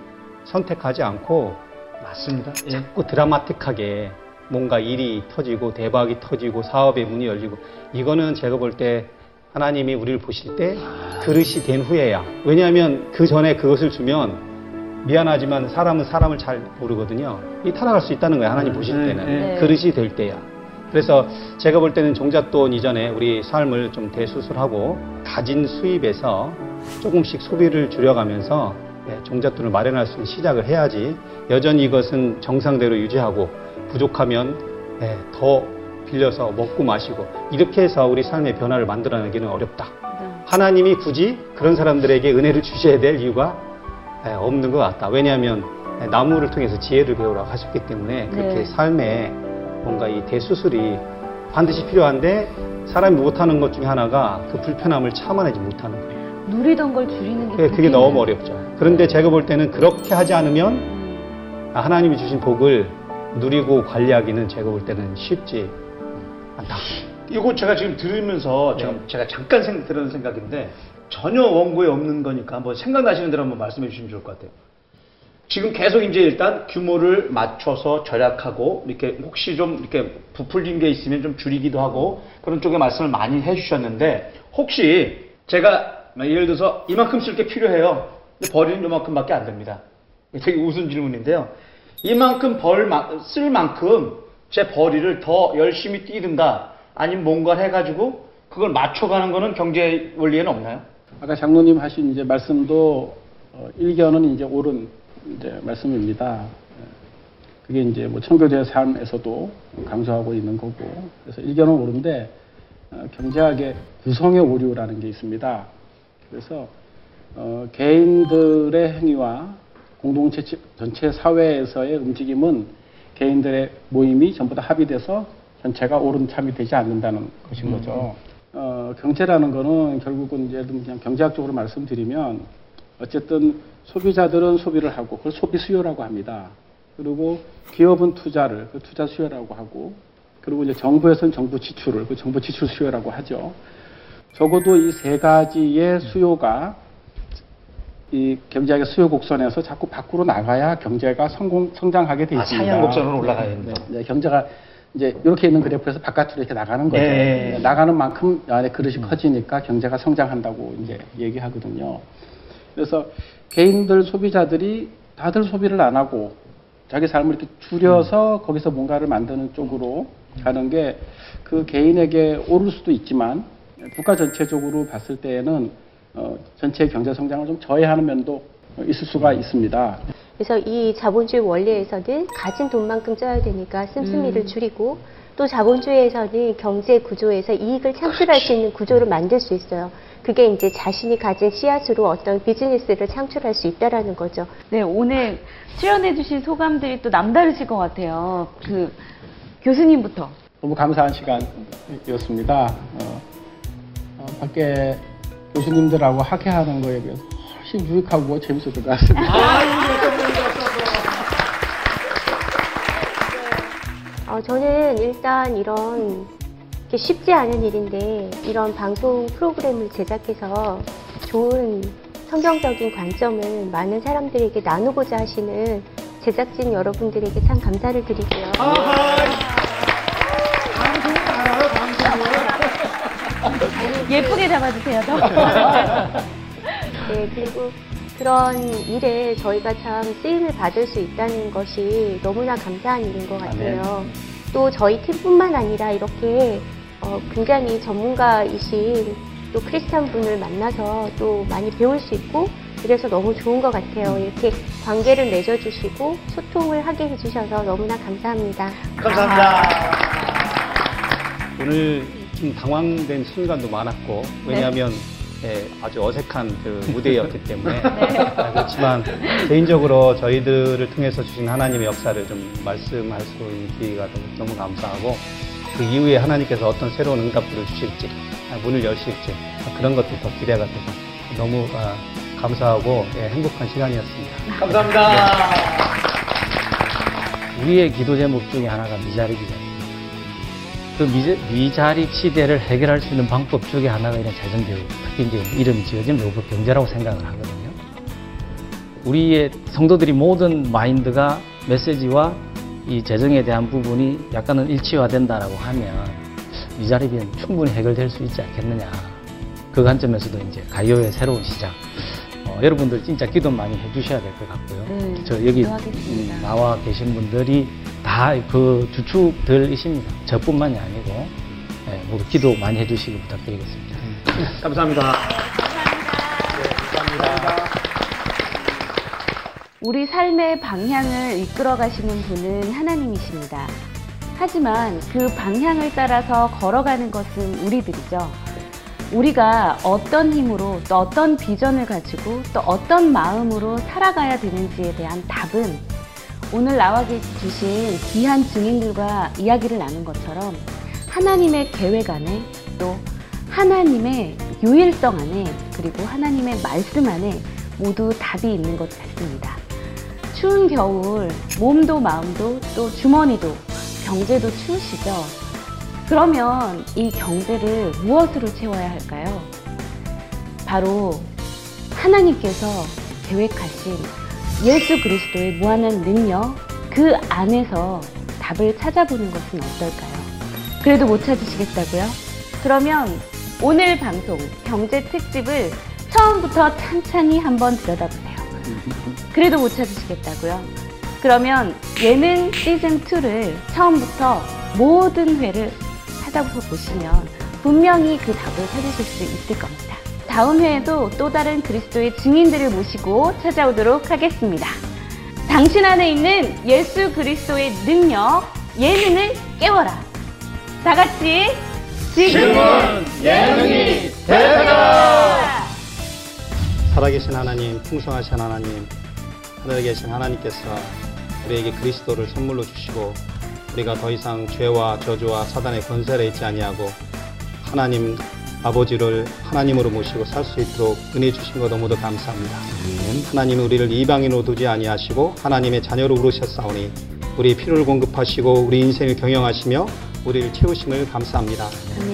선택하지 않고 맞습니다. 예. 자꾸 드라마틱하게 뭔가 일이 터지고 대박이 터지고 사업의 문이 열리고 이거는 제가 볼 때 하나님이 우리를 보실 때 그릇이 된 후에야 왜냐하면 그 전에 그것을 주면 미안하지만 사람은 사람을 잘 모르거든요 이 타락할 수 있다는 거예요 하나님 보실 네, 때는 네. 그릇이 될 때야 그래서 제가 볼 때는 종잣돈 이전에 우리 삶을 좀 대수술하고 가진 수입에서 조금씩 소비를 줄여가면서 네, 종잣돈을 마련할 수 있는 시작을 해야지 여전히 이것은 정상대로 유지하고 부족하면 네, 더 빌려서 먹고 마시고 이렇게 해서 우리 삶의 변화를 만들어내기는 어렵다. 네. 하나님이 굳이 그런 사람들에게 은혜를 주셔야 될 이유가 네, 없는 것 같다. 왜냐하면 네, 나무를 통해서 지혜를 배우라고 하셨기 때문에 그렇게 네. 삶에 뭔가 이 대수술이 반드시 필요한데 사람이 못하는 것 중에 하나가 그 불편함을 참아내지 못하는 거예요. 누리던 걸 줄이는 게 그게, 그게 그렇게 너무 어렵죠. 그런데 제가 볼 때는 그렇게 하지 않으면 음, 하나님이 주신 복을 누리고 관리하기는 제가 볼 때는 쉽지 않다. 이거 제가 지금 들으면서 지금 제가 잠깐 생, 들은 생각인데 전혀 원고에 없는 거니까 한번 생각나시는 대로 한번 말씀해 주시면 좋을 것 같아요. 지금 계속 이제 일단 규모를 맞춰서 절약하고 이렇게 혹시 좀 이렇게 부풀린 게 있으면 좀 줄이기도 하고 그런 쪽에 말씀을 많이 해주셨는데 혹시 제가 예를 들어서 이만큼씩 이렇게 필요해요. 버리는 요만큼밖에 안 됩니다. 되게 우스운 질문인데요. 이만큼 벌, 마- 쓸 만큼 제 벌이를 더 열심히 뛰든가 아니면 뭔가를 해가지고 그걸 맞춰가는 거는 경제 원리에는 없나요? 아까 장로님 하신 이제 말씀도 어, 일견은 이제 옳은 이제 말씀입니다. 예. 그게 이제 뭐 청교도의 삶에서도 강조하고 있는 거고 그래서 일견은 옳은데 어, 경제학의 구성의 오류라는 게 있습니다. 그래서 어, 개인들의 행위와 공동체 치- 전체 사회에서의 움직임은 개인들의 모임이 전부 다 합의돼서 전체가 옳은 참이 되지 않는다는 것인 거죠. 어, 경제라는 거는 결국은 이제 좀 그냥 경제학적으로 말씀드리면 어쨌든 소비자들은 소비를 하고 그걸 소비 수요라고 합니다. 그리고 기업은 투자를 그 투자 수요라고 하고 그리고 이제 정부에서는 정부 지출을 그 정부 지출 수요라고 하죠. 적어도 이 세 가지의 수요가 이 경제학의 수요 곡선에서 자꾸 밖으로 나가야 경제가 성공 성장하게 돼 아, 있습니다. 상향 곡선으로 올라가야 된다. 네, 네, 경제가 이제 이렇게 있는 그래프에서 바깥으로 이렇게 나가는 거죠. 예. 나가는 만큼 안에 그릇이 커지니까 경제가 성장한다고 이제 얘기하거든요. 그래서 개인들 소비자들이 다들 소비를 안 하고 자기 삶을 이렇게 줄여서 거기서 뭔가를 만드는 쪽으로 가는 게 그 개인에게 오를 수도 있지만 국가 전체적으로 봤을 때에는 어, 전체 경제 성장을 좀 저해하는 면도 있을 수가 있습니다. 그래서 이 자본주의 원리에서는 가진 돈만큼 써야 되니까 씀씀이를 음. 줄이고 또 자본주의에서는 경제 구조에서 이익을 창출할 수 있는 구조를 만들 수 있어요. 그게 이제 자신이 가진 씨앗으로 어떤 비즈니스를 창출할 수 있다라는 거죠. 네, 오늘 출연해주신 소감들이 또 남다르실 것 같아요. 그 교수님부터. 너무 감사한 시간이었습니다. 어, 어, 밖에 교수님들하고 학회하는 거에 비해서 훨씬 유익하고 재밌었던 것 같습니다. 어, 저는 일단 이런 쉽지 않은 일인데 이런 방송 프로그램을 제작해서 좋은 성경적인 관점을 많은 사람들에게 나누고자 하시는 제작진 여러분들에게 참 감사를 드리고요. 예쁘게 잡아주세요. 더. 네, 그리고 그런 일에 저희가 참 쓰임을 받을 수 있다는 것이 너무나 감사한 일인 것 같아요. 또 저희 팀뿐만 아니라 이렇게 어, 굉장히 전문가이신 또 크리스찬 분을 만나서 또 많이 배울 수 있고 그래서 너무 좋은 것 같아요. 이렇게 관계를 맺어주시고 소통을 하게 해주셔서 너무나 감사합니다. 오늘 좀 당황된 순간도 많았고 왜냐하면 예, 아주 어색한 그 무대였기 때문에. 아, 그렇지만 개인적으로 저희들을 통해서 주신 하나님의 역사를 좀 말씀할 수 있는 기회가 너무 감사하고 그 이후에 하나님께서 어떤 새로운 응답들을 주실지 아, 문을 여실지 아, 그런 것도 더 기대가 돼서 너무 아, 감사하고 예, 행복한 시간이었습니다. 감사합니다. 우리의 기도 제목 중에 하나가 미자립이잖아요. 그 미자, 미자립 시대를 해결할 수 있는 방법 중에 하나가 이런 재정교육, 특히 이제 이름이 지어진 로봇 경제라고 생각을 하거든요. 우리의 성도들이 모든 마인드가 메시지와 이 재정에 대한 부분이 약간은 일치화된다라고 하면 미자립은 충분히 해결될 수 있지 않겠느냐. 그 관점에서도 이제 가요의 새로운 시작. 어, 여러분들 진짜 기도 많이 해주셔야 될 것 같고요. 네, 저 여기. 음, 나와 계신 분들이 다 그 주축들이십니다. 저뿐만이 아니고 예, 모두 기도 많이 해주시기 부탁드리겠습니다. 감사합니다. 우리 삶의 방향을 이끌어 가시는 분은 하나님이십니다. 하지만 그 방향을 따라서 걸어가는 것은 우리들이죠. 우리가 어떤 힘으로 또 어떤 비전을 가지고 또 어떤 마음으로 살아가야 되는지에 대한 답은 오늘 나와 주신 귀한 증인들과 이야기를 나눈 것처럼 하나님의 계획 안에 또 하나님의 유일성 안에 그리고 하나님의 말씀 안에 모두 답이 있는 것 같습니다. 추운 겨울 몸도 마음도 또 주머니도 경제도 추우시죠? 그러면 이 경제를 무엇으로 채워야 할까요? 바로 하나님께서 계획하신 예수 그리스도의 무한한 능력 그 안에서 답을 찾아보는 것은 어떨까요? 그래도 못 찾으시겠다고요? 그러면 오늘 방송 경제 특집을 처음부터 찬찬히 한번 들여다보세요. 그래도 못 찾으시겠다고요? 그러면 예능 시즌 2를 처음부터 모든 회를 찾아서 보시면 분명히 그 답을 찾으실 수 있을 겁니다. 다음 회에도 또 다른 그리스도의 증인들을 모시고 찾아오도록 하겠습니다. 당신 안에 있는 예수 그리스도의 능력, 예능을 깨워라. 다 같이 지금은 예능이 되라! 살아계신 하나님, 풍성하신 하나님, 하늘에 계신 하나님께서 우리에게 그리스도를 선물로 주시고 우리가 더 이상 죄와 저주와 사단의 권세에 있지 아니하고 하나님 아버지를 하나님으로 모시고 살 수 있도록 은혜 주신 것 너무도 감사합니다. 하나님은 우리를 이방인으로 두지 아니하시고 하나님의 자녀로 부르셨사오니 우리 피를 공급하시고 우리 인생을 경영하시며 우리를 채우심을 감사합니다.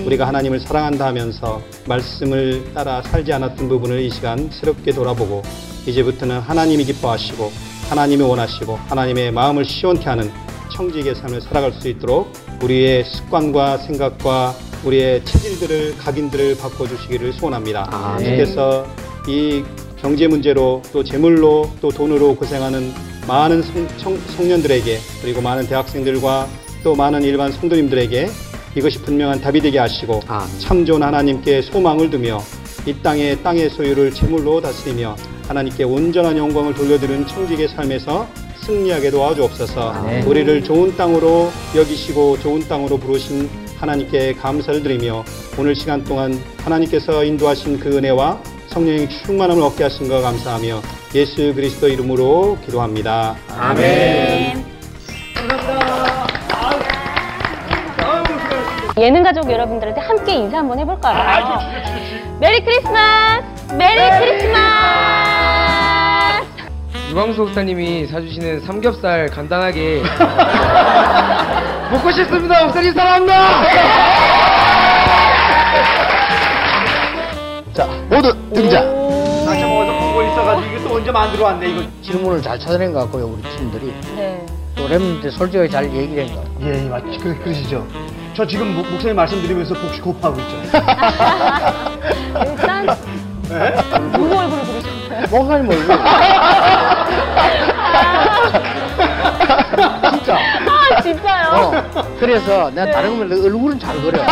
우리가 하나님을 사랑한다 하면서 말씀을 따라 살지 않았던 부분을 이 시간 새롭게 돌아보고 이제부터는 하나님이 기뻐하시고 하나님이 원하시고 하나님의 마음을 시원케 하는 청지기의 삶을 살아갈 수 있도록 우리의 습관과 생각과 우리의 체질들을 각인들을 바꿔주시기를 소원합니다. 아, 네. 주께서 이 경제 문제로 또 재물로 또 돈으로 고생하는 많은 성, 청, 청년들에게 그리고 많은 대학생들과 또 많은 일반 성도님들에게 이것이 분명한 답이 되게 하시고 아, 네. 참 좋은 하나님께 소망을 두며 이 땅의 땅의 소유를 재물로 다스리며 하나님께 온전한 영광을 돌려드리는 청직의 삶에서 승리하게 도와주옵소서. 네. 우리를 좋은 땅으로 여기시고 좋은 땅으로 부르신 하나님께 감사를 드리며 오늘 시간 동안 하나님께서 인도하신 그 은혜와 성령의 충만함을 얻게 하신 것 감사하며 예수 그리스도 이름으로 기도합니다. 아멘. 예능 가족 여러분들한테 함께 인사 한번 해볼까요? Merry Christmas! Merry Christmas! 유광수 목사님이 사주시는 삼겹살 간단하게 먹고 싶습니다 목사님 사랑합니다 자, 모두 등장. 다시 한번 어디서 보고 있어가지고 이게 또 언제 만들어 왔네 이거. 질문을 잘 찾아낸 것 같고요, 우리 팀들이. 네. 또 랩인데 솔직하게 잘 얘기를 해요. 예, 예 맞, 그, 그러시죠. 저 지금 목, 목사님 말씀드리면서 복식 호흡하고 있죠. 일단 네? 누구 얼굴을 그리셨어요? 목사님 얼굴. 아, 진짜. 아 진짜요? 어. 그래서 내가 다른 건 네. 얼굴은 잘 그려.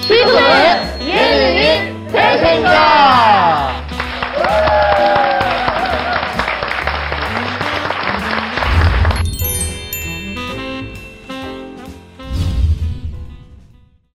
지금은 예능인 대생각!